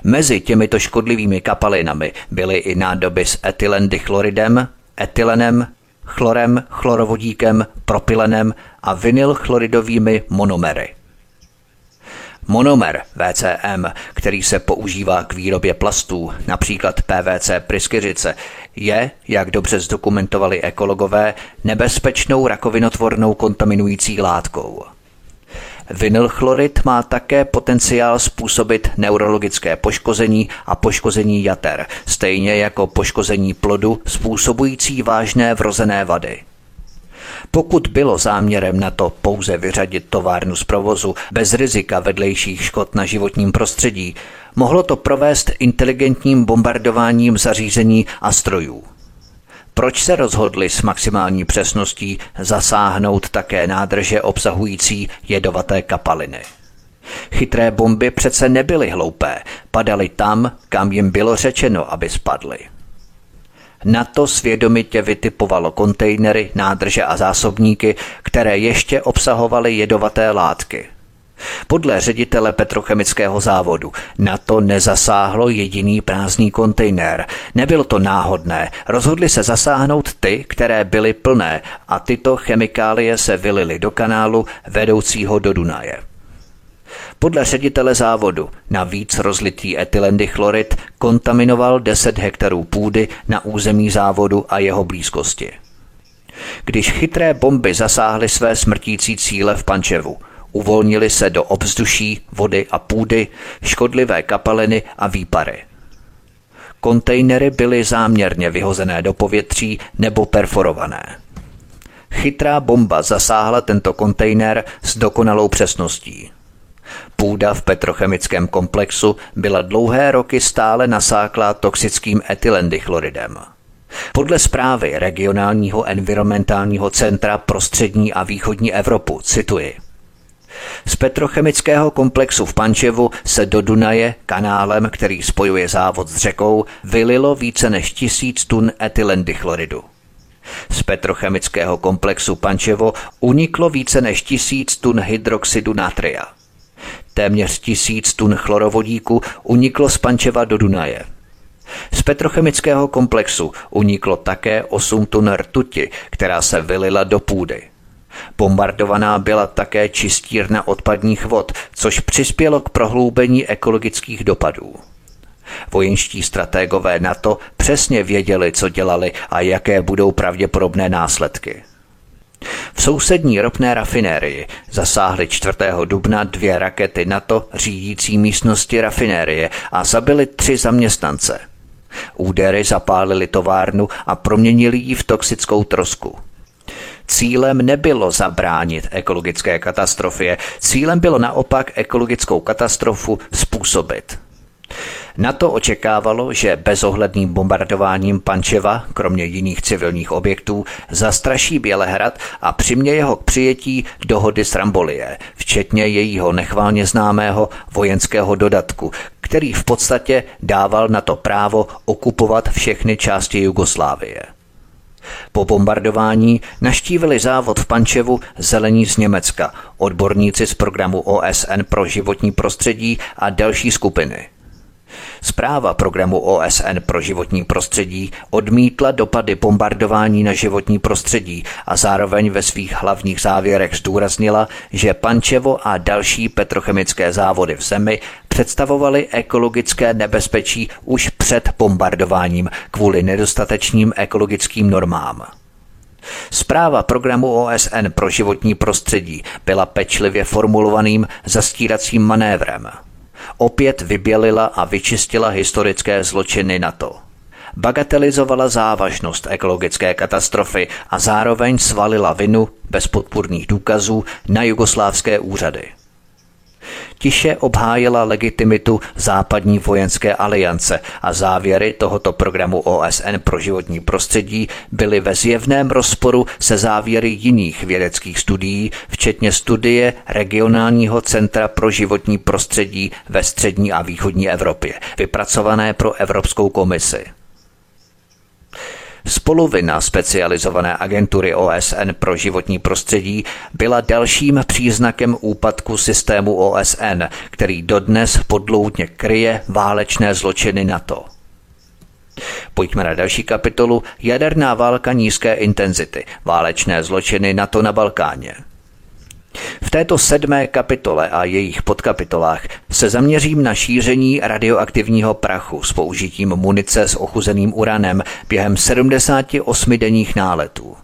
Mezi těmito škodlivými kapalinami byly i nádoby s etylendichloridem, etylenem, chlorem, chlorovodíkem, propylenem a vinylchloridovými monomery. Monomer VCM, který se používá k výrobě plastů, například PVC pryskyřice, je, jak dobře zdokumentovali ekologové, nebezpečnou rakovinotvornou kontaminující látkou. Vinylchlorid má také potenciál způsobit neurologické poškození a poškození jater, stejně jako poškození plodu způsobující vážné vrozené vady. Pokud bylo záměrem na to pouze vyřadit továrnu z provozu bez rizika vedlejších škod na životním prostředí, mohlo to provést inteligentním bombardováním zařízení a strojů. Proč se rozhodli s maximální přesností zasáhnout také nádrže obsahující jedovaté kapaliny? Chytré bomby přece nebyly hloupé, padaly tam, kam jim bylo řečeno, aby spadly. Na to svědomitě vytipovalo kontejnery, nádrže a zásobníky, které ještě obsahovaly jedovaté látky – podle ředitele petrochemického závodu na to nezasáhlo jediný prázdný kontejner. Nebylo to náhodné, rozhodli se zasáhnout ty, které byly plné a tyto chemikálie se vylily do kanálu vedoucího do Dunaje. Podle ředitele závodu navíc rozlitý etylendichlorid kontaminoval 10 hektarů půdy na území závodu a jeho blízkosti. Když chytré bomby zasáhly své smrtící cíle v Pančevu – Uvolnili se do obzduší, vody a půdy, škodlivé kapaliny a výpary. Kontejnery byly záměrně vyhozené do povětří nebo perforované. Chytrá bomba zasáhla tento kontejner s dokonalou přesností. Půda v petrochemickém komplexu byla dlouhé roky stále nasáklá toxickým etylendichloridem. Podle zprávy regionálního environmentálního centra pro střední a východní Evropu, cituji – z petrochemického komplexu v Pančevu se do Dunaje, kanálem, který spojuje závod s řekou, vylilo více než tisíc tun etylendychloridu. Z petrochemického komplexu Pančevo uniklo více než tisíc tun hydroxidu natria. Téměř tisíc tun chlorovodíku uniklo z Pančeva do Dunaje. Z petrochemického komplexu uniklo také 8 tun rtuti, která se vylila do půdy. Bombardovaná byla také čistírna odpadních vod, což přispělo k prohloubení ekologických dopadů. Vojenští strategové NATO přesně věděli, co dělali a jaké budou pravděpodobné následky. V sousední ropné rafinérii zasáhly 4. dubna dvě rakety NATO řídící místnosti rafinérie a zabili tři zaměstnance. Údery zapálili továrnu a proměnili ji v toxickou trosku. Cílem nebylo zabránit ekologické katastrofě, cílem bylo naopak ekologickou katastrofu způsobit. Na to očekávalo, že bezohledným bombardováním Pančeva, kromě jiných civilních objektů, zastraší Bělehrad a přimě ho k přijetí dohody s Rambolie, včetně jejího nechválně známého vojenského dodatku, který v podstatě dával na to právo okupovat všechny části Jugoslávie. Po bombardování naštívili závod v Pančevu zelení z Německa, odborníci z programu OSN pro životní prostředí a další skupiny. Zpráva programu OSN pro životní prostředí odmítla dopady bombardování na životní prostředí a zároveň ve svých hlavních závěrech zdůraznila, že Pančevo a další petrochemické závody v zemi představovaly ekologické nebezpečí už před bombardováním kvůli nedostatečným ekologickým normám. Zpráva programu OSN pro životní prostředí byla pečlivě formulovaným zastíracím manévrem – opět vybělila a vyčistila historické zločiny NATO. Bagatelizovala závažnost ekologické katastrofy a zároveň svalila vinu bez podpůrných důkazů na jugoslávské úřady tiše obhájila legitimitu západní vojenské aliance a závěry tohoto programu OSN pro životní prostředí byly ve zjevném rozporu se závěry jiných vědeckých studií, včetně studie Regionálního centra pro životní prostředí ve střední a východní Evropě, vypracované pro Evropskou komisi. Spolovina specializované agentury OSN pro životní prostředí byla dalším příznakem úpadku systému OSN, který dodnes podloudně kryje válečné zločiny NATO. Pojďme na další kapitolu Jaderná válka nízké intenzity. Válečné zločiny NATO na Balkáně. V této sedmé kapitole a jejich podkapitolách se zaměřím na šíření radioaktivního prachu s použitím munice s ochuzeným uranem během 78 denních náletů.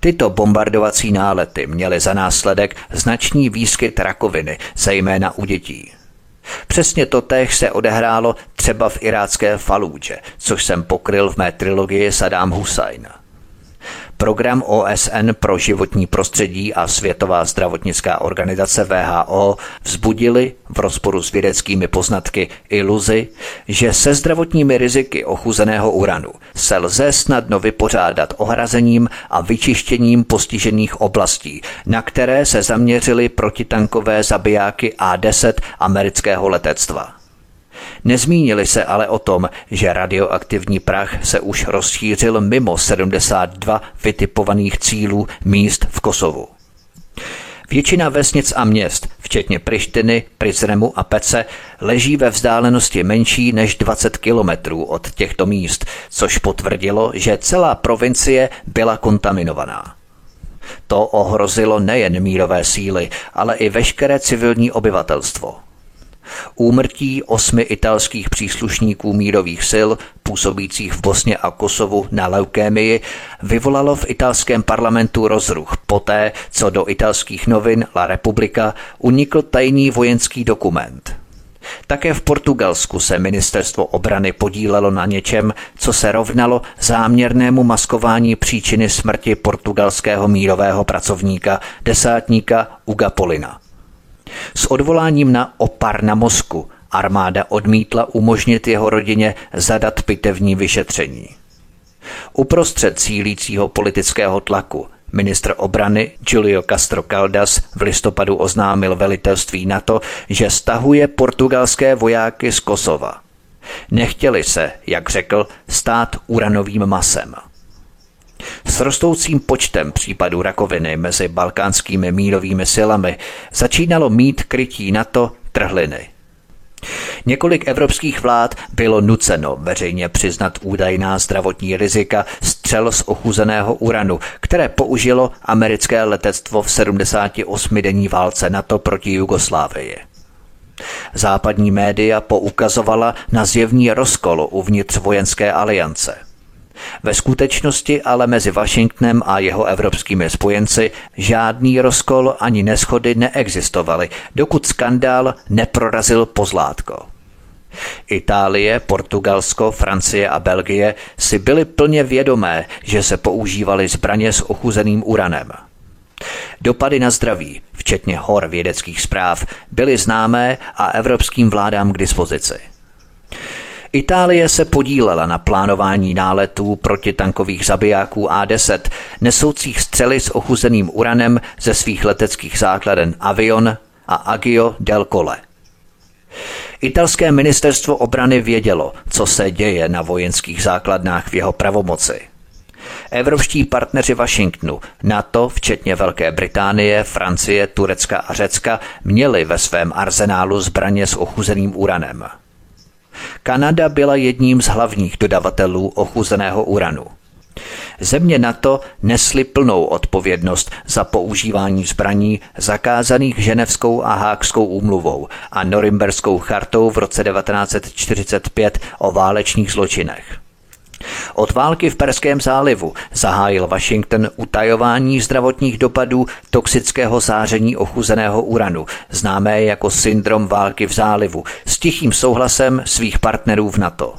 Tyto bombardovací nálety měly za následek značný výskyt rakoviny, zejména u dětí. Přesně to též se odehrálo třeba v irácké Falúdže, což jsem pokryl v mé trilogii Saddam Hussein. Program OSN pro životní prostředí a Světová zdravotnická organizace VHO vzbudili v rozporu s vědeckými poznatky iluzi, že se zdravotními riziky ochuzeného uranu se lze snadno vypořádat ohrazením a vyčištěním postižených oblastí, na které se zaměřily protitankové zabijáky A-10 amerického letectva. Nezmínili se ale o tom, že radioaktivní prach se už rozšířil mimo 72 vytipovaných cílů míst v Kosovu. Většina vesnic a měst, včetně Prištiny, Prizremu a Pece, leží ve vzdálenosti menší než 20 kilometrů od těchto míst, což potvrdilo, že celá provincie byla kontaminovaná. To ohrozilo nejen mírové síly, ale i veškeré civilní obyvatelstvo. Úmrtí osmi italských příslušníků mírových sil působících v Bosně a Kosovu na leukémii vyvolalo v italském parlamentu rozruch poté, co do italských novin La Repubblica unikl tajný vojenský dokument. Také v Portugalsku se ministerstvo obrany podílelo na něčem, co se rovnalo záměrnému maskování příčiny smrti portugalského mírového pracovníka, desátníka Uga Polina. S odvoláním na opar na mozku armáda odmítla umožnit jeho rodině zadat pitevní vyšetření. Uprostřed cílícího politického tlaku Ministr obrany Julio Castro Caldas v listopadu oznámil velitelství NATO, že stahuje portugalské vojáky z Kosova. Nechtěli se, jak řekl, stát uranovým masem. S rostoucím počtem případů rakoviny mezi balkánskými mírovými silami začínalo mít krytí NATO trhliny. Několik evropských vlád bylo nuceno veřejně přiznat údajná zdravotní rizika střel z ochuzeného uranu, které použilo americké letectvo v 78-denní válce NATO proti Jugoslávii. Západní média poukazovala na zjevný rozkol uvnitř vojenské aliance – ve skutečnosti ale mezi Washingtonem a jeho evropskými spojenci žádný rozkol ani neschody neexistovaly, dokud skandál neprorazil pozlátko. Itálie, Portugalsko, Francie a Belgie si byly plně vědomé, že se používaly zbraně s ochuzeným uranem. Dopady na zdraví, včetně hor vědeckých zpráv, byly známé a evropským vládám k dispozici. Itálie se podílela na plánování náletů protitankových zabijáků A-10, nesoucích střely s ochuzeným uranem ze svých leteckých základen Avion a Agio del Colle. Italské ministerstvo obrany vědělo, co se děje na vojenských základnách v jeho pravomoci. Evropští partneři Washingtonu, NATO, včetně Velké Británie, Francie, Turecka a Řecka, měli ve svém arzenálu zbraně s ochuzeným uranem – Kanada byla jedním z hlavních dodavatelů ochuzeného uranu. Země NATO nesly plnou odpovědnost za používání zbraní zakázaných ženevskou a hákskou úmluvou a norimberskou chartou v roce 1945 o válečných zločinech. Od války v Perském zálivu zahájil Washington utajování zdravotních dopadů toxického záření ochuzeného uranu, známé jako syndrom války v zálivu, s tichým souhlasem svých partnerů v NATO.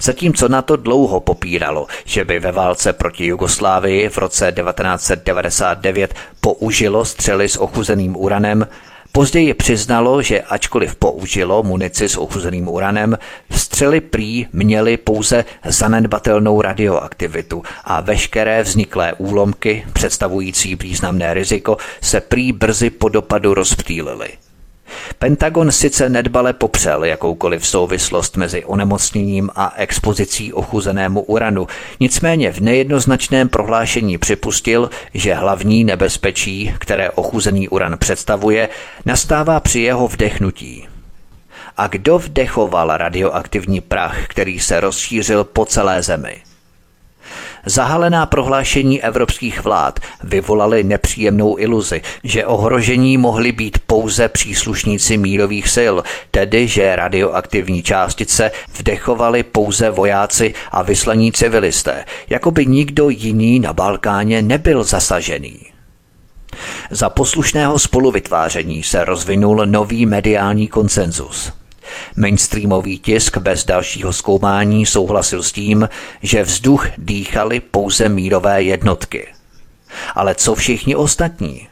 Zatímco na to dlouho popíralo, že by ve válce proti Jugoslávii v roce 1999 použilo střely s ochuzeným uranem, Později přiznalo, že ačkoliv použilo munici s ochuzeným uranem, střely prý měly pouze zanedbatelnou radioaktivitu a veškeré vzniklé úlomky, představující významné riziko, se prý brzy po dopadu rozptýlily. Pentagon sice nedbale popřel jakoukoliv souvislost mezi onemocněním a expozicí ochuzenému uranu, nicméně v nejednoznačném prohlášení připustil, že hlavní nebezpečí, které ochuzený uran představuje, nastává při jeho vdechnutí. A kdo vdechoval radioaktivní prach, který se rozšířil po celé zemi? Zahalená prohlášení evropských vlád vyvolaly nepříjemnou iluzi, že ohrožení mohli být pouze příslušníci mírových sil, tedy že radioaktivní částice vdechovali pouze vojáci a vyslaní civilisté, jako by nikdo jiný na Balkáně nebyl zasažený. Za poslušného spoluvytváření se rozvinul nový mediální konsenzus. Mainstreamový tisk bez dalšího zkoumání souhlasil s tím, že vzduch dýchali pouze mírové jednotky. Ale co všichni ostatní?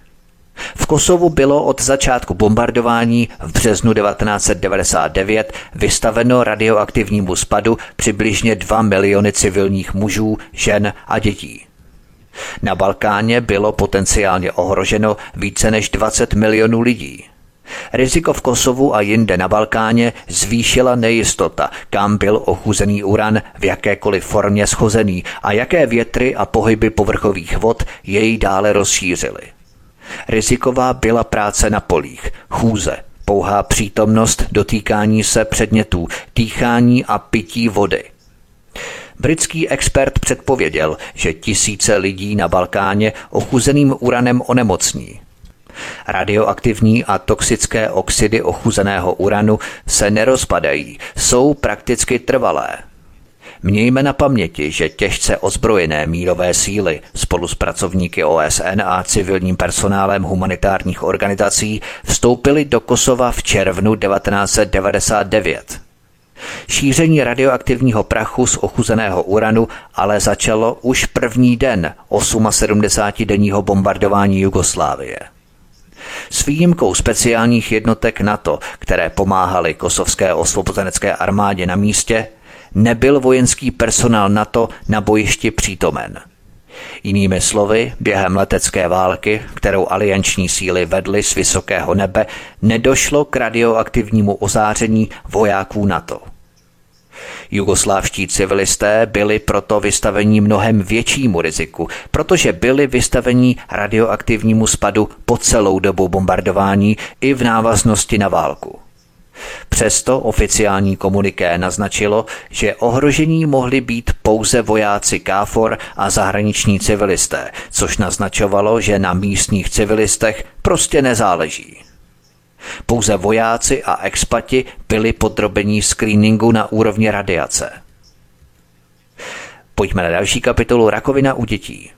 V Kosovu bylo od začátku bombardování v březnu 1999 vystaveno radioaktivnímu spadu přibližně 2 miliony civilních mužů, žen a dětí. Na Balkáně bylo potenciálně ohroženo více než 20 milionů lidí. Riziko v Kosovu a jinde na Balkáně zvýšila nejistota, kam byl ochuzený uran v jakékoliv formě schozený a jaké větry a pohyby povrchových vod jej dále rozšířily. Riziková byla práce na polích, chůze, pouhá přítomnost, dotýkání se předmětů, dýchání a pití vody. Britský expert předpověděl, že tisíce lidí na Balkáně ochuzeným uranem onemocní. Radioaktivní a toxické oxidy ochuzeného uranu se nerozpadají, jsou prakticky trvalé. Mějme na paměti, že těžce ozbrojené mírové síly spolu s pracovníky OSN a civilním personálem humanitárních organizací vstoupily do Kosova v červnu 1999. Šíření radioaktivního prachu z ochuzeného uranu ale začalo už první den 78-denního bombardování Jugoslávie. S výjimkou speciálních jednotek NATO, které pomáhaly kosovské osvobozenecké armádě na místě, nebyl vojenský personál NATO na bojišti přítomen. Jinými slovy, během letecké války, kterou alianční síly vedly z vysokého nebe, nedošlo k radioaktivnímu ozáření vojáků NATO. Jugoslávští civilisté byli proto vystavení mnohem většímu riziku, protože byli vystavení radioaktivnímu spadu po celou dobu bombardování i v návaznosti na válku. Přesto oficiální komuniké naznačilo, že ohrožení mohli být pouze vojáci KFOR a zahraniční civilisté, což naznačovalo, že na místních civilistech prostě nezáleží. Pouze vojáci a expati byli podrobení screeningu na úrovni radiace. Pojďme na další kapitolu Rakovina u dětí.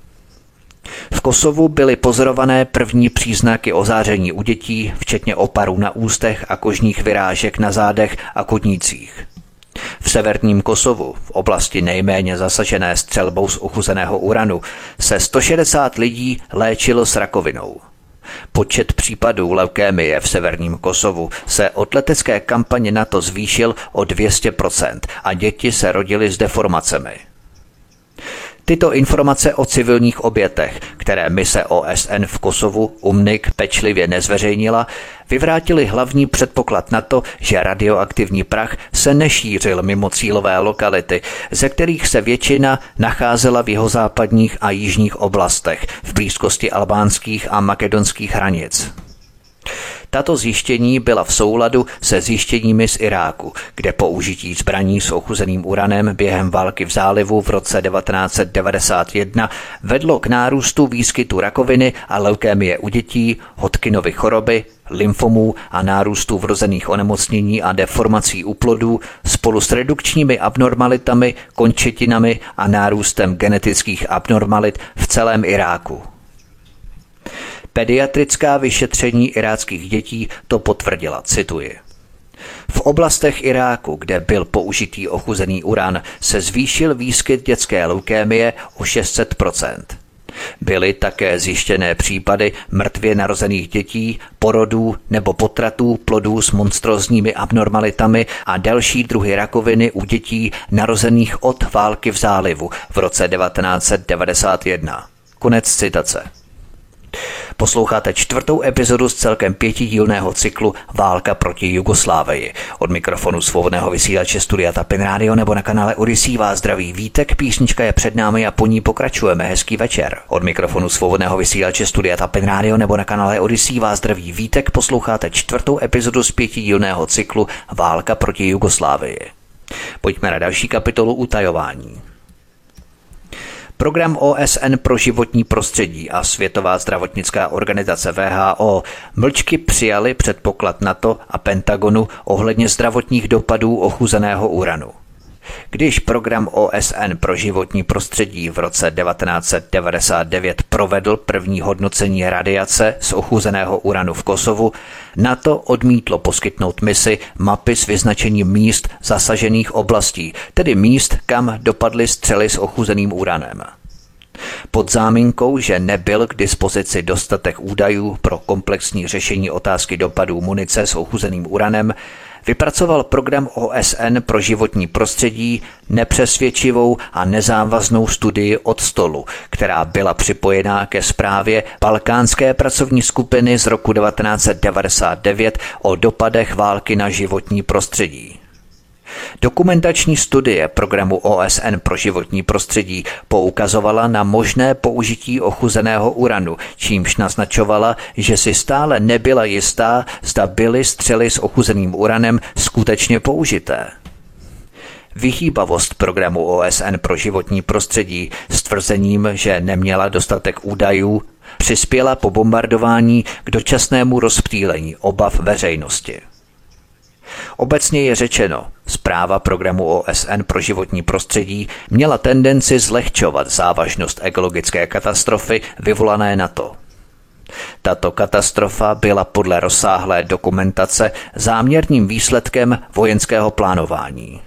V Kosovu byly pozorované první příznaky ozáření u dětí, včetně oparů na ústech a kožních vyrážek na zádech a kotnících. V severním Kosovu, v oblasti nejméně zasažené střelbou z uchuzeného uranu, se 160 lidí léčilo s rakovinou. Počet případů leukémie v severním Kosovu se od letecké kampaně NATO zvýšil o 200% a děti se rodily s deformacemi. Tyto informace o civilních obětech, které mise OSN v Kosovu UMNIK pečlivě nezveřejnila, vyvrátili hlavní předpoklad na to, že radioaktivní prach se nešířil mimo cílové lokality, ze kterých se většina nacházela v jeho západních a jižních oblastech v blízkosti albánských a makedonských hranic. Tato zjištění byla v souladu se zjištěními z Iráku, kde použití zbraní s ochuzeným uranem během války v zálivu v roce 1991 vedlo k nárůstu výskytu rakoviny a leukémie u dětí, Hodkinovy choroby, lymfomů a nárůstu vrozených onemocnění a deformací u plodů spolu s redukčními abnormalitami, končetinami a nárůstem genetických abnormalit v celém Iráku. Pediatrická vyšetření iráckých dětí to potvrdila, cituji. V oblastech Iráku, kde byl použitý ochuzený uran, se zvýšil výskyt dětské leukémie o 600% Byly také zjištěné případy mrtvě narozených dětí, porodů nebo potratů plodů s monstrózními abnormalitami a další druhy rakoviny u dětí narozených od války v zálivu v roce 1991. Konec citace. Posloucháte čtvrtou epizodu z celkem pětidílného cyklu Válka proti Jugoslávii. Od mikrofonu svobodného vysílače Studia Tapin Radio nebo na kanále Odisí vás zdraví Vítek, písnička je před námi a po ní pokračujeme. Hezký večer. Od mikrofonu svobodného vysílače Studia Tapin Radio nebo na kanále Odisí vás zdraví Vítek, posloucháte čtvrtou epizodu z pětidílného cyklu Válka proti Jugoslávii. Pojďme na další kapitolu utajování. Program OSN pro životní prostředí a Světová zdravotnická organizace VHO mlčky přijali předpoklad NATO a Pentagonu ohledně zdravotních dopadů ochuzeného uranu. Když program OSN pro životní prostředí v roce 1999 provedl první hodnocení radiace z ochuzeného uranu v Kosovu, NATO odmítlo poskytnout misi mapy s vyznačením míst zasažených oblastí, tedy míst, kam dopadly střely s ochuzeným uranem. Pod záminkou, že nebyl k dispozici dostatek údajů pro komplexní řešení otázky dopadů munice s ochuzeným uranem, vypracoval program OSN pro životní prostředí nepřesvědčivou a nezávaznou studii od stolu, která byla připojená ke zprávě Balkánské pracovní skupiny z roku 1999 o dopadech války na životní prostředí. Dokumentační studie programu OSN pro životní prostředí poukazovala na možné použití ochuzeného uranu, čímž naznačovala, že si stále nebyla jistá, zda byly střely s ochuzeným uranem skutečně použité. Vyhýbavost programu OSN pro životní prostředí s tvrzením, že neměla dostatek údajů, přispěla po bombardování k dočasnému rozptýlení obav veřejnosti. Obecně je řečeno, zpráva programu OSN pro životní prostředí měla tendenci zlehčovat závažnost ekologické katastrofy vyvolané na to. Tato katastrofa byla podle rozsáhlé dokumentace záměrným výsledkem vojenského plánování.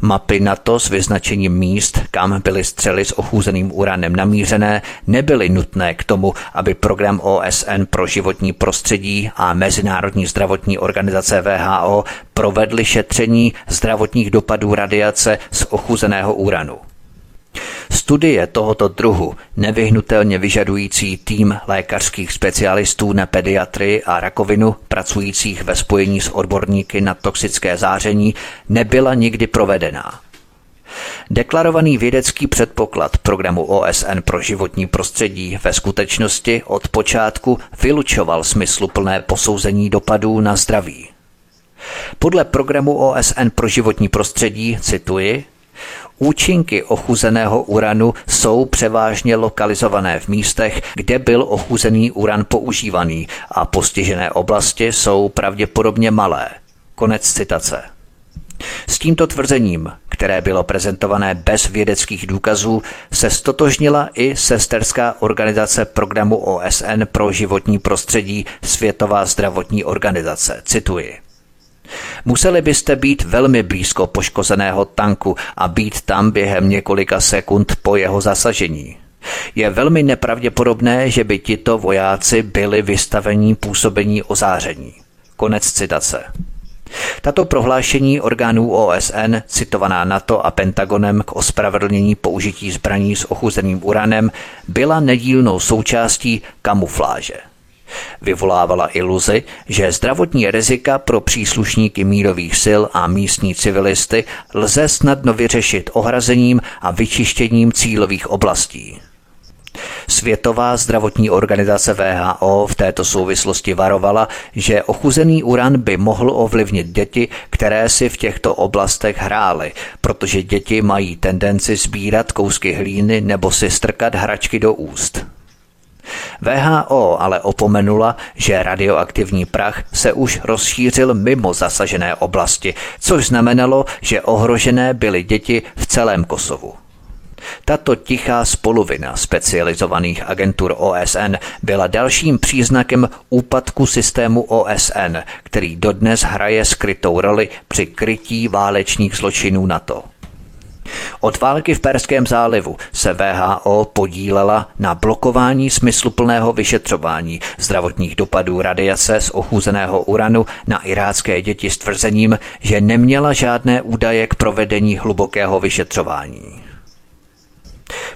Mapy NATO s vyznačením míst, kam byly střely s ochůzeným uranem namířené, nebyly nutné k tomu, aby program OSN pro životní prostředí a Mezinárodní zdravotní organizace VHO provedly šetření zdravotních dopadů radiace z ochuzeného uranu. Studie tohoto druhu, nevyhnutelně vyžadující tým lékařských specialistů na pediatrii a rakovinu, pracujících ve spojení s odborníky na toxické záření, nebyla nikdy provedená. Deklarovaný vědecký předpoklad programu OSN pro životní prostředí ve skutečnosti od počátku vylučoval smysluplné posouzení dopadů na zdraví. Podle programu OSN pro životní prostředí, cituji, Účinky ochuzeného uranu jsou převážně lokalizované v místech, kde byl ochuzený uran používaný a postižené oblasti jsou pravděpodobně malé. Konec citace. S tímto tvrzením, které bylo prezentované bez vědeckých důkazů, se stotožnila i sesterská organizace programu OSN pro životní prostředí Světová zdravotní organizace. Cituji. Museli byste být velmi blízko poškozeného tanku a být tam během několika sekund po jeho zasažení. Je velmi nepravděpodobné, že by tito vojáci byli vystavení působení ozáření. Konec citace. Tato prohlášení orgánů OSN, citovaná NATO a Pentagonem k ospravedlnění použití zbraní s ochuzeným uranem, byla nedílnou součástí kamufláže. Vyvolávala iluzi, že zdravotní rizika pro příslušníky mírových sil a místní civilisty lze snadno vyřešit ohrazením a vyčištěním cílových oblastí. Světová zdravotní organizace VHO v této souvislosti varovala, že ochuzený uran by mohl ovlivnit děti, které si v těchto oblastech hrály, protože děti mají tendenci sbírat kousky hlíny nebo si strkat hračky do úst. VHO ale opomenula, že radioaktivní prach se už rozšířil mimo zasažené oblasti, což znamenalo, že ohrožené byly děti v celém Kosovu. Tato tichá spoluvina specializovaných agentur OSN byla dalším příznakem úpadku systému OSN, který dodnes hraje skrytou roli při krytí válečných zločinů NATO. Od války v Perském zálivu se VHO podílela na blokování smysluplného vyšetřování zdravotních dopadů radiace z ochuzeného uranu na irácké děti s tvrzením, že neměla žádné údaje k provedení hlubokého vyšetřování.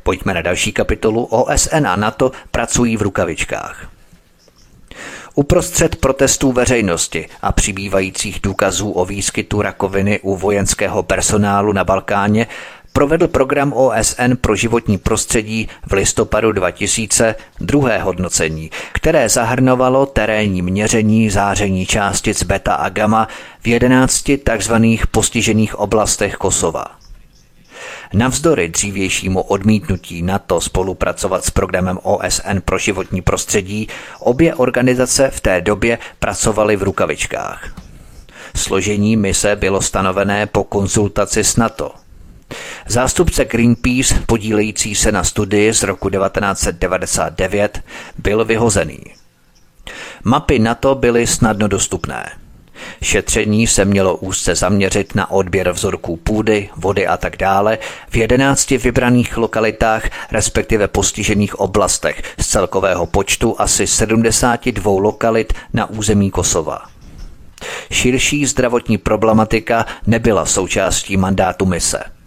Pojďme na další kapitolu. OSN a NATO pracují v rukavičkách. Uprostřed protestů veřejnosti a přibývajících důkazů o výskytu rakoviny u vojenského personálu na Balkáně provedl program OSN pro životní prostředí v listopadu 2000 druhé hodnocení, které zahrnovalo terénní měření záření částic beta a gamma v 11 tzv. postižených oblastech Kosova. Navzdory dřívějšímu odmítnutí NATO spolupracovat s programem OSN pro životní prostředí, obě organizace v té době pracovaly v rukavičkách. Složení mise bylo stanovené po konzultaci s NATO. Zástupce Greenpeace, podílející se na studii z roku 1999, byl vyhozený. Mapy NATO byly snadno dostupné. Šetření se mělo úzce zaměřit na odběr vzorků půdy, vody a tak dále v jedenácti vybraných lokalitách, respektive postižených oblastech z celkového počtu asi 72 lokalit na území Kosova. Širší zdravotní problematika nebyla součástí mandátu mise –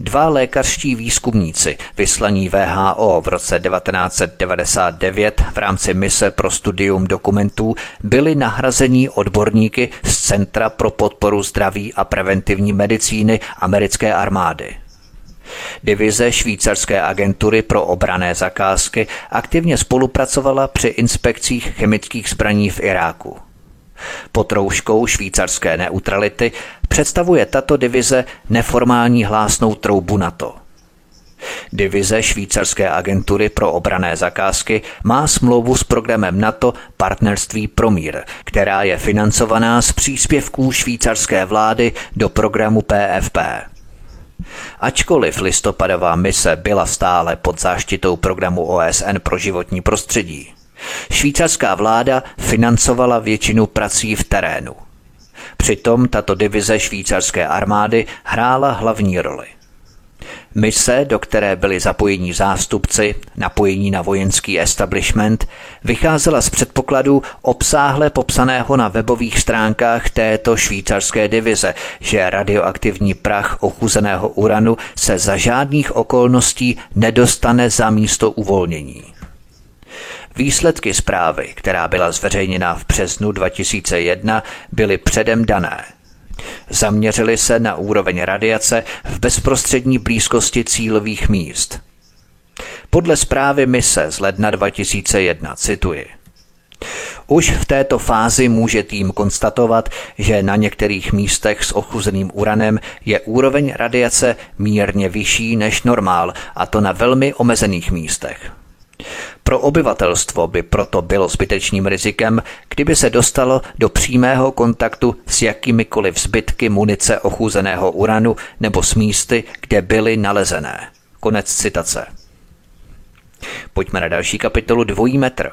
Dva lékařští výzkumníci, vyslaní VHO v roce 1999 v rámci mise pro studium dokumentů, byli nahrazení odborníky z Centra pro podporu zdraví a preventivní medicíny americké armády. Divize švýcarské agentury pro obrané zakázky aktivně spolupracovala při inspekcích chemických zbraní v Iráku. Pod rouškou švýcarské neutrality představuje tato divize neformální hlásnou troubu NATO. Divize švýcarské agentury pro obrané zakázky má smlouvu s programem NATO Partnerství pro mír, která je financovaná z příspěvků švýcarské vlády do programu PFP. Ačkoliv listopadová mise byla stále pod záštitou programu OSN pro životní prostředí, Švýcarská vláda financovala většinu prací v terénu. Přitom tato divize švýcarské armády hrála hlavní roli. Mise, do které byli zapojení zástupci, napojení na vojenský establishment, vycházela z předpokladu obsáhle popsaného na webových stránkách této švýcarské divize, že radioaktivní prach ochuzeného uranu se za žádných okolností nedostane za místo uvolnění. Výsledky zprávy, která byla zveřejněna v březnu 2001, byly předem dané. Zaměřili se na úroveň radiace v bezprostřední blízkosti cílových míst. Podle zprávy mise z ledna 2001 cituji. Už v této fázi může tým konstatovat, že na některých místech s ochuzeným uranem je úroveň radiace mírně vyšší než normál, a to na velmi omezených místech. Pro obyvatelstvo by proto bylo zbytečným rizikem, kdyby se dostalo do přímého kontaktu s jakýmikoliv zbytky munice ochuzeného uranu nebo s místy, kde byly nalezené. Konec citace. Pojďme na další kapitolu dvojí metr.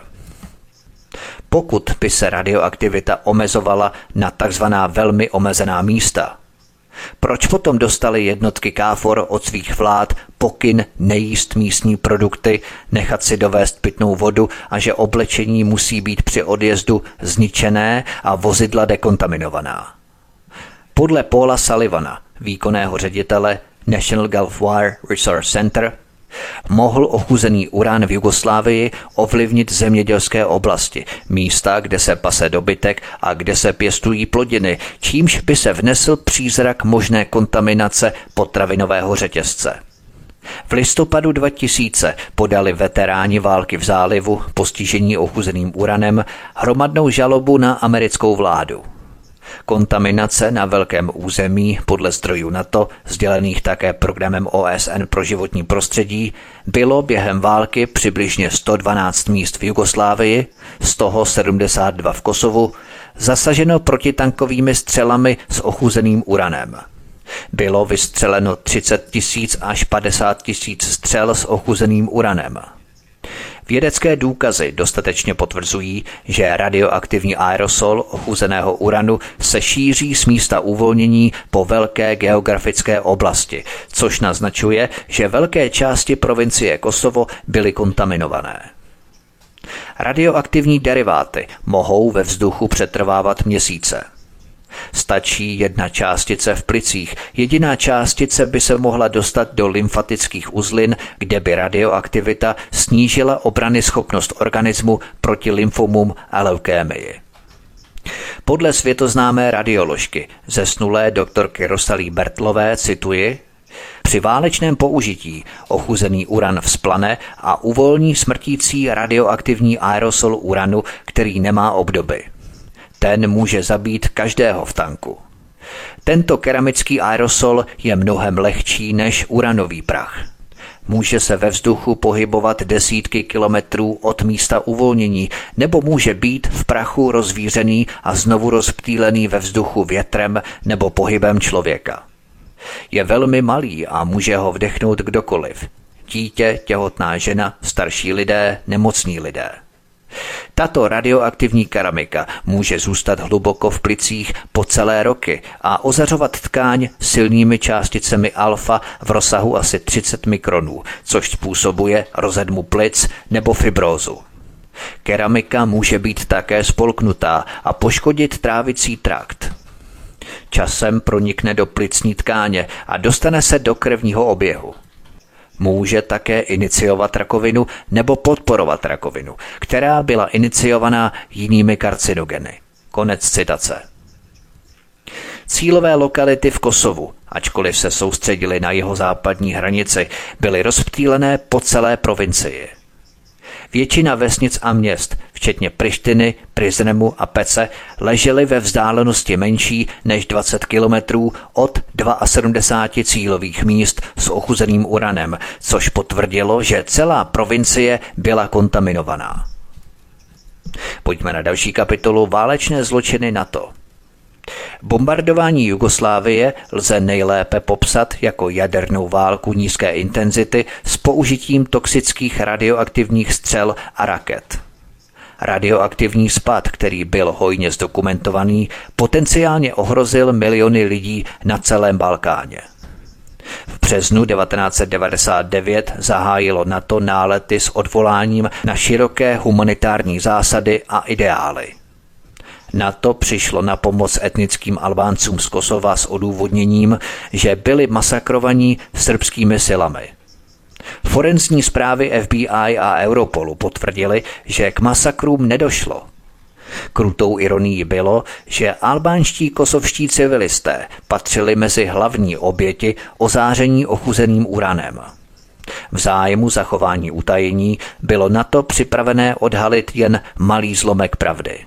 Pokud by se radioaktivita omezovala na takzvaná velmi omezená místa, proč potom dostali jednotky KFOR od svých vlád pokyn nejíst místní produkty, nechat si dovést pitnou vodu a že oblečení musí být při odjezdu zničené a vozidla dekontaminovaná? Podle Paula Sullivana, výkonného ředitele National Gulf War Resource Center, Mohl ochuzený urán v Jugoslávii ovlivnit zemědělské oblasti, místa, kde se pase dobytek a kde se pěstují plodiny, čímž by se vnesl přízrak možné kontaminace potravinového řetězce. V listopadu 2000 podali veteráni války v zálivu postižení ochuzeným uranem hromadnou žalobu na americkou vládu. Kontaminace na velkém území podle zdrojů NATO, sdělených také programem OSN pro životní prostředí, bylo během války přibližně 112 míst v Jugoslávii, z toho 72 v Kosovu, zasaženo protitankovými střelami s ochuzeným uranem. Bylo vystřeleno 30 tisíc až 50 tisíc střel s ochuzeným uranem. Vědecké důkazy dostatečně potvrzují, že radioaktivní aerosol ochuzeného uranu se šíří z místa uvolnění po velké geografické oblasti, což naznačuje, že velké části provincie Kosovo byly kontaminované. Radioaktivní deriváty mohou ve vzduchu přetrvávat měsíce – Stačí jedna částice v plicích. Jediná částice by se mohla dostat do lymfatických uzlin, kde by radioaktivita snížila obrany schopnost organismu proti lymfomům a leukémii. Podle světoznámé radioložky, zesnulé doktorky Rosalí Bertlové, cituji, při válečném použití ochuzený uran vzplane a uvolní smrtící radioaktivní aerosol uranu, který nemá obdoby. Ten může zabít každého v tanku. Tento keramický aerosol je mnohem lehčí než uranový prach. Může se ve vzduchu pohybovat desítky kilometrů od místa uvolnění, nebo může být v prachu rozvířený a znovu rozptýlený ve vzduchu větrem nebo pohybem člověka. Je velmi malý a může ho vdechnout kdokoliv. Dítě, těhotná žena, starší lidé, nemocní lidé. Tato radioaktivní keramika může zůstat hluboko v plicích po celé roky a ozařovat tkáň silnými částicemi alfa v rozsahu asi 30 mikronů, což způsobuje rozedmu plic nebo fibrózu. Keramika může být také spolknutá a poškodit trávicí trakt. Časem pronikne do plicní tkáně a dostane se do krevního oběhu. Může také iniciovat rakovinu nebo podporovat rakovinu, která byla iniciovaná jinými karcinogeny. Konec citace. Cílové lokality v Kosovu, ačkoliv se soustředili na jeho západní hranici, byly rozptýlené po celé provincii. Většina vesnic a měst, včetně Prištiny, Prizremu a Pece, ležely ve vzdálenosti menší než 20 kilometrů od 72 cílových míst s ochuzeným uranem, což potvrdilo, že celá provincie byla kontaminovaná. Pojďme na další kapitolu Válečné zločiny NATO. Bombardování Jugoslávie lze nejlépe popsat jako jadernou válku nízké intenzity s použitím toxických radioaktivních střel a raket. Radioaktivní spad, který byl hojně zdokumentovaný, potenciálně ohrozil miliony lidí na celém Balkáně. V březnu 1999 zahájilo NATO nálety s odvoláním na široké humanitární zásady a ideály. NATO přišlo na pomoc etnickým Albáncům z Kosova s odůvodněním, že byli masakrovaní srbskými silami. Forenzní zprávy FBI a Europolu potvrdili, že k masakrům nedošlo. Krutou ironií bylo, že albánští kosovští civilisté patřili mezi hlavní oběti ozáření ochuzeným uranem. V zájmu zachování utajení bylo na to připravené odhalit jen malý zlomek pravdy.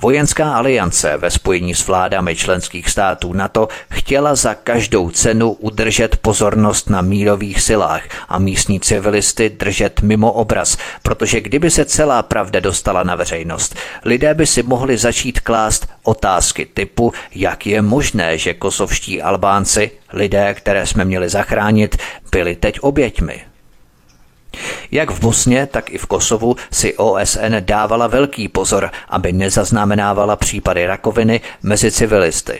Vojenská aliance ve spojení s vládami členských států NATO chtěla za každou cenu udržet pozornost na mírových silách a místní civilisty držet mimo obraz, protože kdyby se celá pravda dostala na veřejnost, lidé by si mohli začít klást otázky typu, jak je možné, že kosovští Albánci, lidé, které jsme měli zachránit, byli teď oběťmi. Jak v Bosně, tak i v Kosovu si OSN dávala velký pozor, aby nezaznamenávala případy rakoviny mezi civilisty.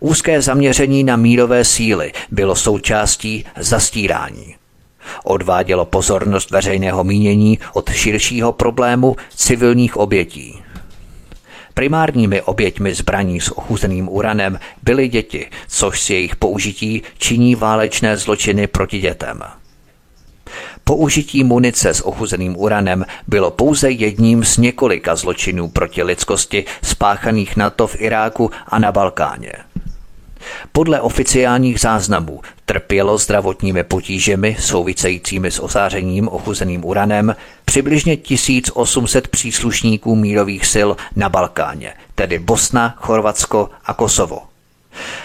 Úzké zaměření na mírové síly bylo součástí zastírání. Odvádělo pozornost veřejného mínění od širšího problému civilních obětí. Primárními oběťmi zbraní s ochuzeným uranem byly děti, což si jejich použití činí válečné zločiny proti dětem. Použití munice s ochuzeným uranem bylo pouze jedním z několika zločinů proti lidskosti spáchaných NATO v Iráku a na Balkáně. Podle oficiálních záznamů trpělo zdravotními potížemi souvisejícími s osářením ochuzeným uranem přibližně 1800 příslušníků mírových sil na Balkáně, tedy Bosna, Chorvatsko a Kosovo.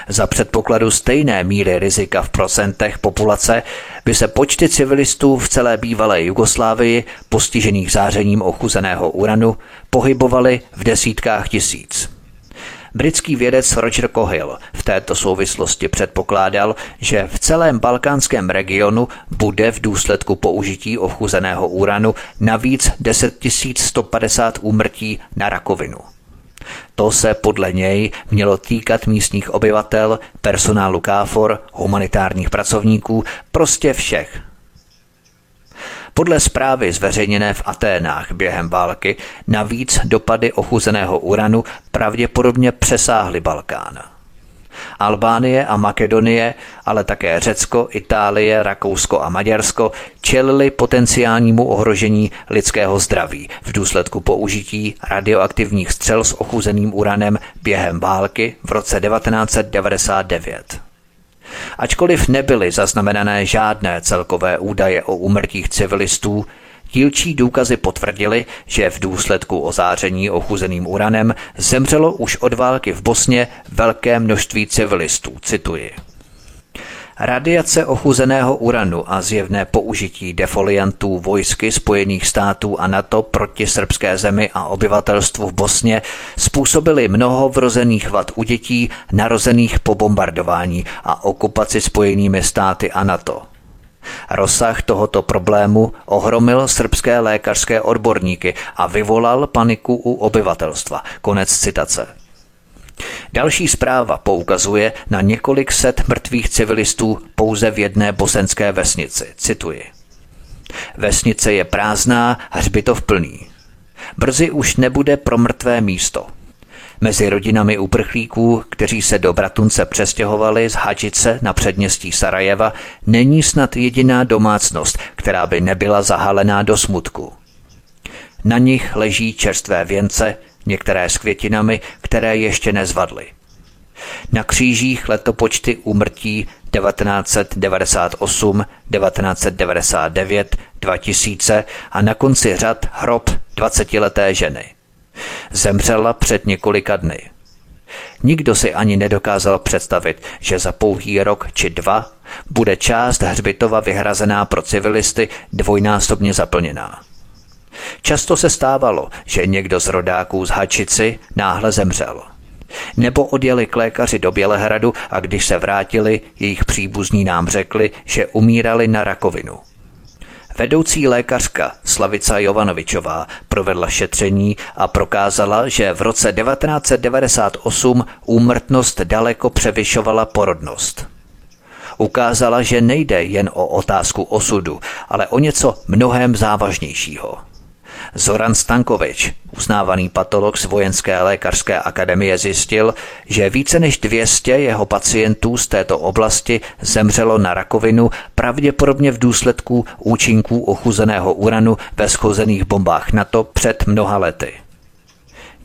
Za předpokladu stejné míry rizika v procentech populace by se počty civilistů v celé bývalé Jugoslávii postižených zářením ochuzeného uranu pohybovaly v desítkách tisíc. Britský vědec Roger Cohill v této souvislosti předpokládal, že v celém balkánském regionu bude v důsledku použití ochuzeného uranu navíc 10 150 úmrtí na rakovinu. To se podle něj mělo týkat místních obyvatel, personálu KFOR, humanitárních pracovníků, prostě všech. Podle zprávy zveřejněné v Aténách během války navíc dopady ochuzeného uranu pravděpodobně přesáhly Balkán. Albánie a Makedonie, ale také Řecko, Itálie, Rakousko a Maďarsko čelili potenciálnímu ohrožení lidského zdraví v důsledku použití radioaktivních střel s ochuzeným uranem během války v roce 1999. Ačkoliv nebyly zaznamenané žádné celkové údaje o úmrtích civilistů, Dílčí důkazy potvrdili, že v důsledku ozáření ochuzeným uranem zemřelo už od války v Bosně velké množství civilistů, cituji. Radiace ochuzeného uranu a zjevné použití defoliantů vojsky Spojených států a NATO proti srbské zemi a obyvatelstvu v Bosně způsobily mnoho vrozených vad u dětí narozených po bombardování a okupaci Spojenými státy a NATO. Rozsah tohoto problému ohromil srbské lékařské odborníky a vyvolal paniku u obyvatelstva. Konec citace. Další zpráva poukazuje na několik set mrtvých civilistů pouze v jedné bosenské vesnici. Cituji. Vesnice je prázdná, hřbitov plný. Brzy už nebude pro mrtvé místo. Mezi rodinami uprchlíků, kteří se do Bratunce přestěhovali z Hadžice na předměstí Sarajeva, není snad jediná domácnost, která by nebyla zahalená do smutku. Na nich leží čerstvé věnce, některé s květinami, které ještě nezvadly. Na křížích letopočty úmrtí 1998, 1999, 2000 a na konci řad hrob 20-leté ženy. Zemřela před několika dny. Nikdo si ani nedokázal představit, že za pouhý rok či dva bude část hřbitova vyhrazená pro civilisty dvojnásobně zaplněná. Často se stávalo, že někdo z rodáků z Hačici náhle zemřel. Nebo odjeli k lékaři do Bělehradu a když se vrátili, jejich příbuzní nám řekli, že umírali na rakovinu. Vedoucí lékařka Slavica Jovanovičová provedla šetření a prokázala, že v roce 1998 úmrtnost daleko převyšovala porodnost. Ukázala, že nejde jen o otázku osudu, ale o něco mnohem závažnějšího – Zoran Stankovič, uznávaný patolog z Vojenské lékařské akademie, zjistil, že více než 200 jeho pacientů z této oblasti zemřelo na rakovinu pravděpodobně v důsledku účinků ochuzeného uranu ve schozených bombách NATO před mnoha lety.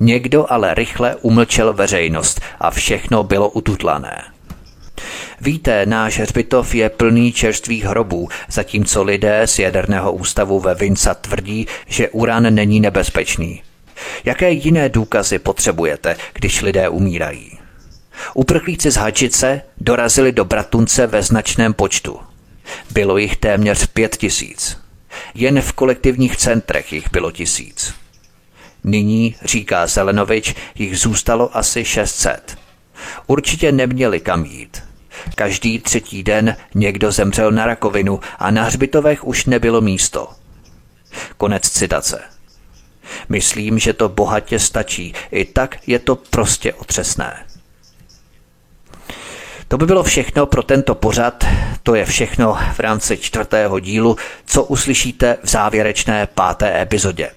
Někdo ale rychle umlčel veřejnost a všechno bylo ututlané. Víte, náš hřbitov je plný čerstvých hrobů, zatímco lidé z jaderného ústavu ve Vinca tvrdí, že uran není nebezpečný. Jaké jiné důkazy potřebujete, když lidé umírají? Uprchlíci z Hadžice dorazili do Bratunce ve značném počtu. Bylo jich téměř pět tisíc. Jen v kolektivních centrech jich bylo tisíc. Nyní, říká Zelenovič, jich zůstalo asi 600. Určitě neměli kam jít. Každý třetí den někdo zemřel na rakovinu a na hřbitovech už nebylo místo. Konec citace. Myslím, že to bohatě stačí. I tak je to prostě otřesné. To by bylo všechno pro tento pořad. To je všechno v rámci čtvrtého dílu, co uslyšíte v závěrečné páté epizodě.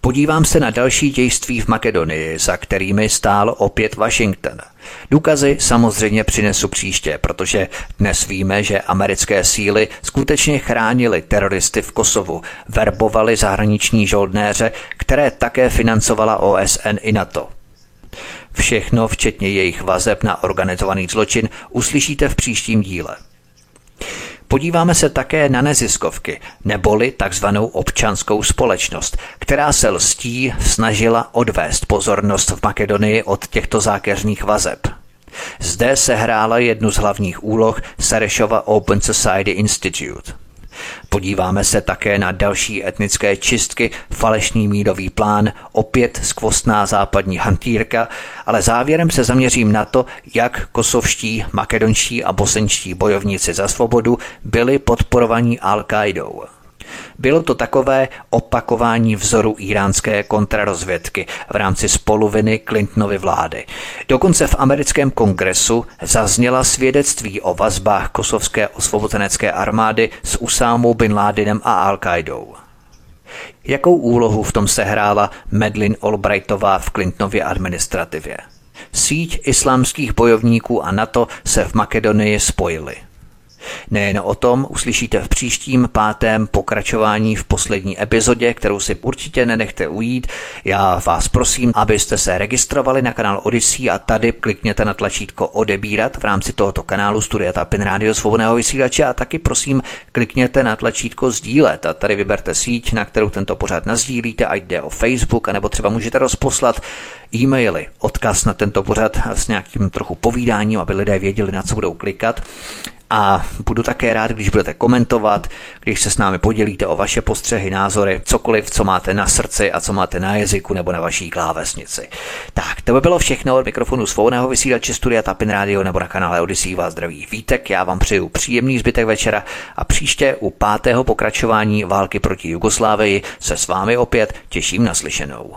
Podívám se na další dějství v Makedonii, za kterými stál opět Washington. Důkazy samozřejmě přinesu příště, protože dnes víme, že americké síly skutečně chránily teroristy v Kosovu, verbovali zahraniční žoldnéře, které také financovala OSN i NATO. Všechno, včetně jejich vazeb na organizovaný zločin, uslyšíte v příštím díle. Podíváme se také na neziskovky, neboli takzvanou občanskou společnost, která se lstí snažila odvést pozornost v Makedonii od těchto zákeřných vazeb. Zde se hrála jednu z hlavních úloh Sarešova Open Society Institute. Podíváme se také na další etnické čistky, falešný mírový plán, opět skvostná západní hantýrka, ale závěrem se zaměřím na to, jak kosovští, makedonští a bosenští bojovníci za svobodu byli podporovaní Al-Qaidou. Bylo to takové opakování vzoru iránské kontrarozvědky v rámci spoluviny Clintonovy vlády. Dokonce v americkém kongresu zazněla svědectví o vazbách kosovské osvobozenecké armády s Usámou bin Ládinem a Al-Qaidou. Jakou úlohu v tom sehrála Medlin Albrightová v Clintonově administrativě? Síť islámských bojovníků a NATO se v Makedonii spojily – Nejen o tom uslyšíte v příštím pátém pokračování v poslední epizodě, kterou si určitě nenechte ujít. Já vás prosím, abyste se registrovali na kanál Odyssey a tady klikněte na tlačítko odebírat v rámci tohoto kanálu Studia Tapin Radio Svobodného vysílače a taky prosím klikněte na tlačítko sdílet a tady vyberte síť, na kterou tento pořád nazdílíte, ať jde o Facebook, anebo třeba můžete rozposlat e-maily, odkaz na tento pořad s nějakým trochu povídáním, aby lidé věděli, na co budou klikat. A budu také rád, když budete komentovat, když se s námi podělíte o vaše postřehy, názory, cokoliv, co máte na srdci a co máte na jazyku nebo na vaší klávesnici. Tak, to by bylo všechno od mikrofonu svobodného vysílače Studia Tapin Radio nebo na kanále Odyssey vás zdraví Vítek. Já vám přeju příjemný zbytek večera a příště u pátého pokračování války proti Jugoslávii se s vámi opět těším na slyšenou.